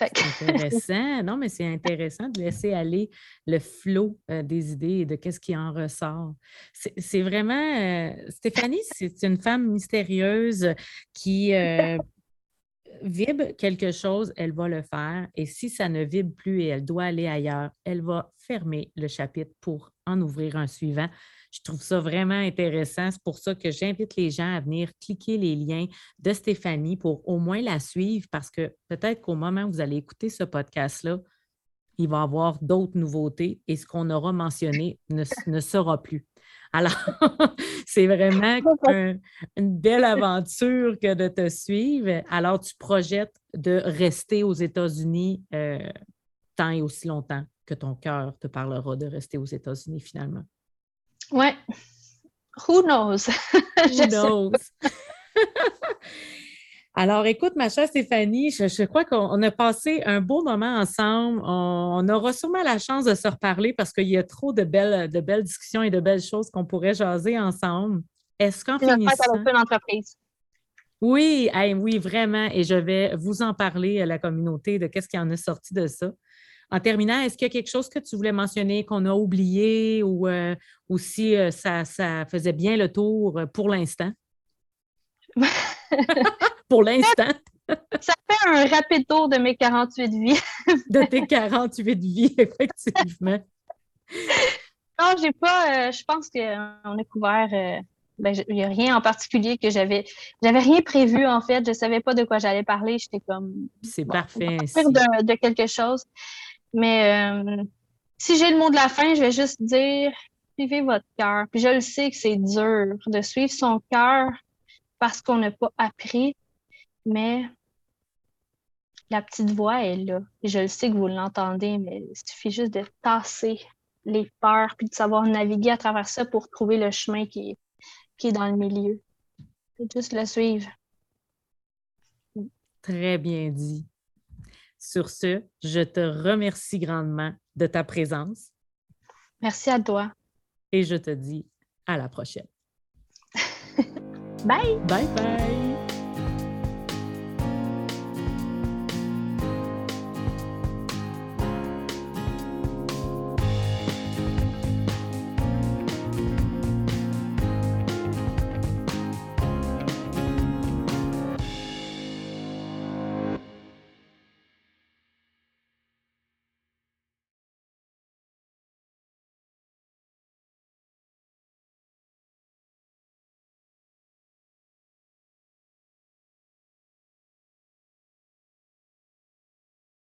Intéressant. Non, mais c'est intéressant de laisser aller le flot euh, des idées et de qu'est-ce qui en ressort. C'est vraiment. Euh, Stéphanie, c'est une femme mystérieuse qui euh, vibre quelque chose, elle va le faire. Et si ça ne vibre plus et elle doit aller ailleurs, elle va fermer le chapitre pour en ouvrir un suivant. Je trouve ça vraiment intéressant. C'est pour ça que j'invite les gens à venir cliquer les liens de Stéphanie pour au moins la suivre parce que peut-être qu'au moment où vous allez écouter ce podcast-là, il va y avoir d'autres nouveautés et ce qu'on aura mentionné ne, sera plus. Alors, c'est vraiment une belle aventure que de te suivre. Alors, tu projettes de rester aux États-Unis euh, tant et aussi longtemps que ton cœur te parlera de rester aux États-Unis finalement. Ouais. Who knows? Who knows? Alors, écoute, ma chère Stéphanie, je, crois qu'on a passé un beau moment ensemble. On, aura sûrement la chance de se reparler parce qu'il y a trop de belles, de belles discussions et de belles choses qu'on pourrait jaser ensemble. Est-ce qu'en finissant... une entreprise. Oui, oui, vraiment. Et je vais vous en parler à la communauté de qu'est-ce qui en est sorti de ça. En terminant, est-ce qu'il y a quelque chose que tu voulais mentionner qu'on a oublié ou, euh, si euh, ça, faisait bien le tour euh, pour l'instant? pour l'instant. ça fait un rapide tour de mes 48 vies. de tes 48 vies, effectivement. Non, j'ai pas. je pense qu'on a couvert. Ben, il n'y a rien en particulier que j'avais. J'avais rien prévu, en fait. Je ne savais pas de quoi j'allais parler. J'étais comme. C'est parfait. De, de, quelque chose. Mais euh, si j'ai le mot de la fin, je vais juste dire suivez votre cœur. Puis je le sais que c'est dur de suivre son cœur parce qu'on n'a pas appris, mais la petite voix est là. Et je le sais que vous l'entendez, mais il suffit juste de tasser les peurs puis de savoir naviguer à travers ça pour trouver le chemin qui est, qui est dans le milieu. juste le suivre. Très bien dit. Sur ce, je te remercie grandement de ta présence. Merci à toi. Et je te dis à la prochaine. bye. Bye bye.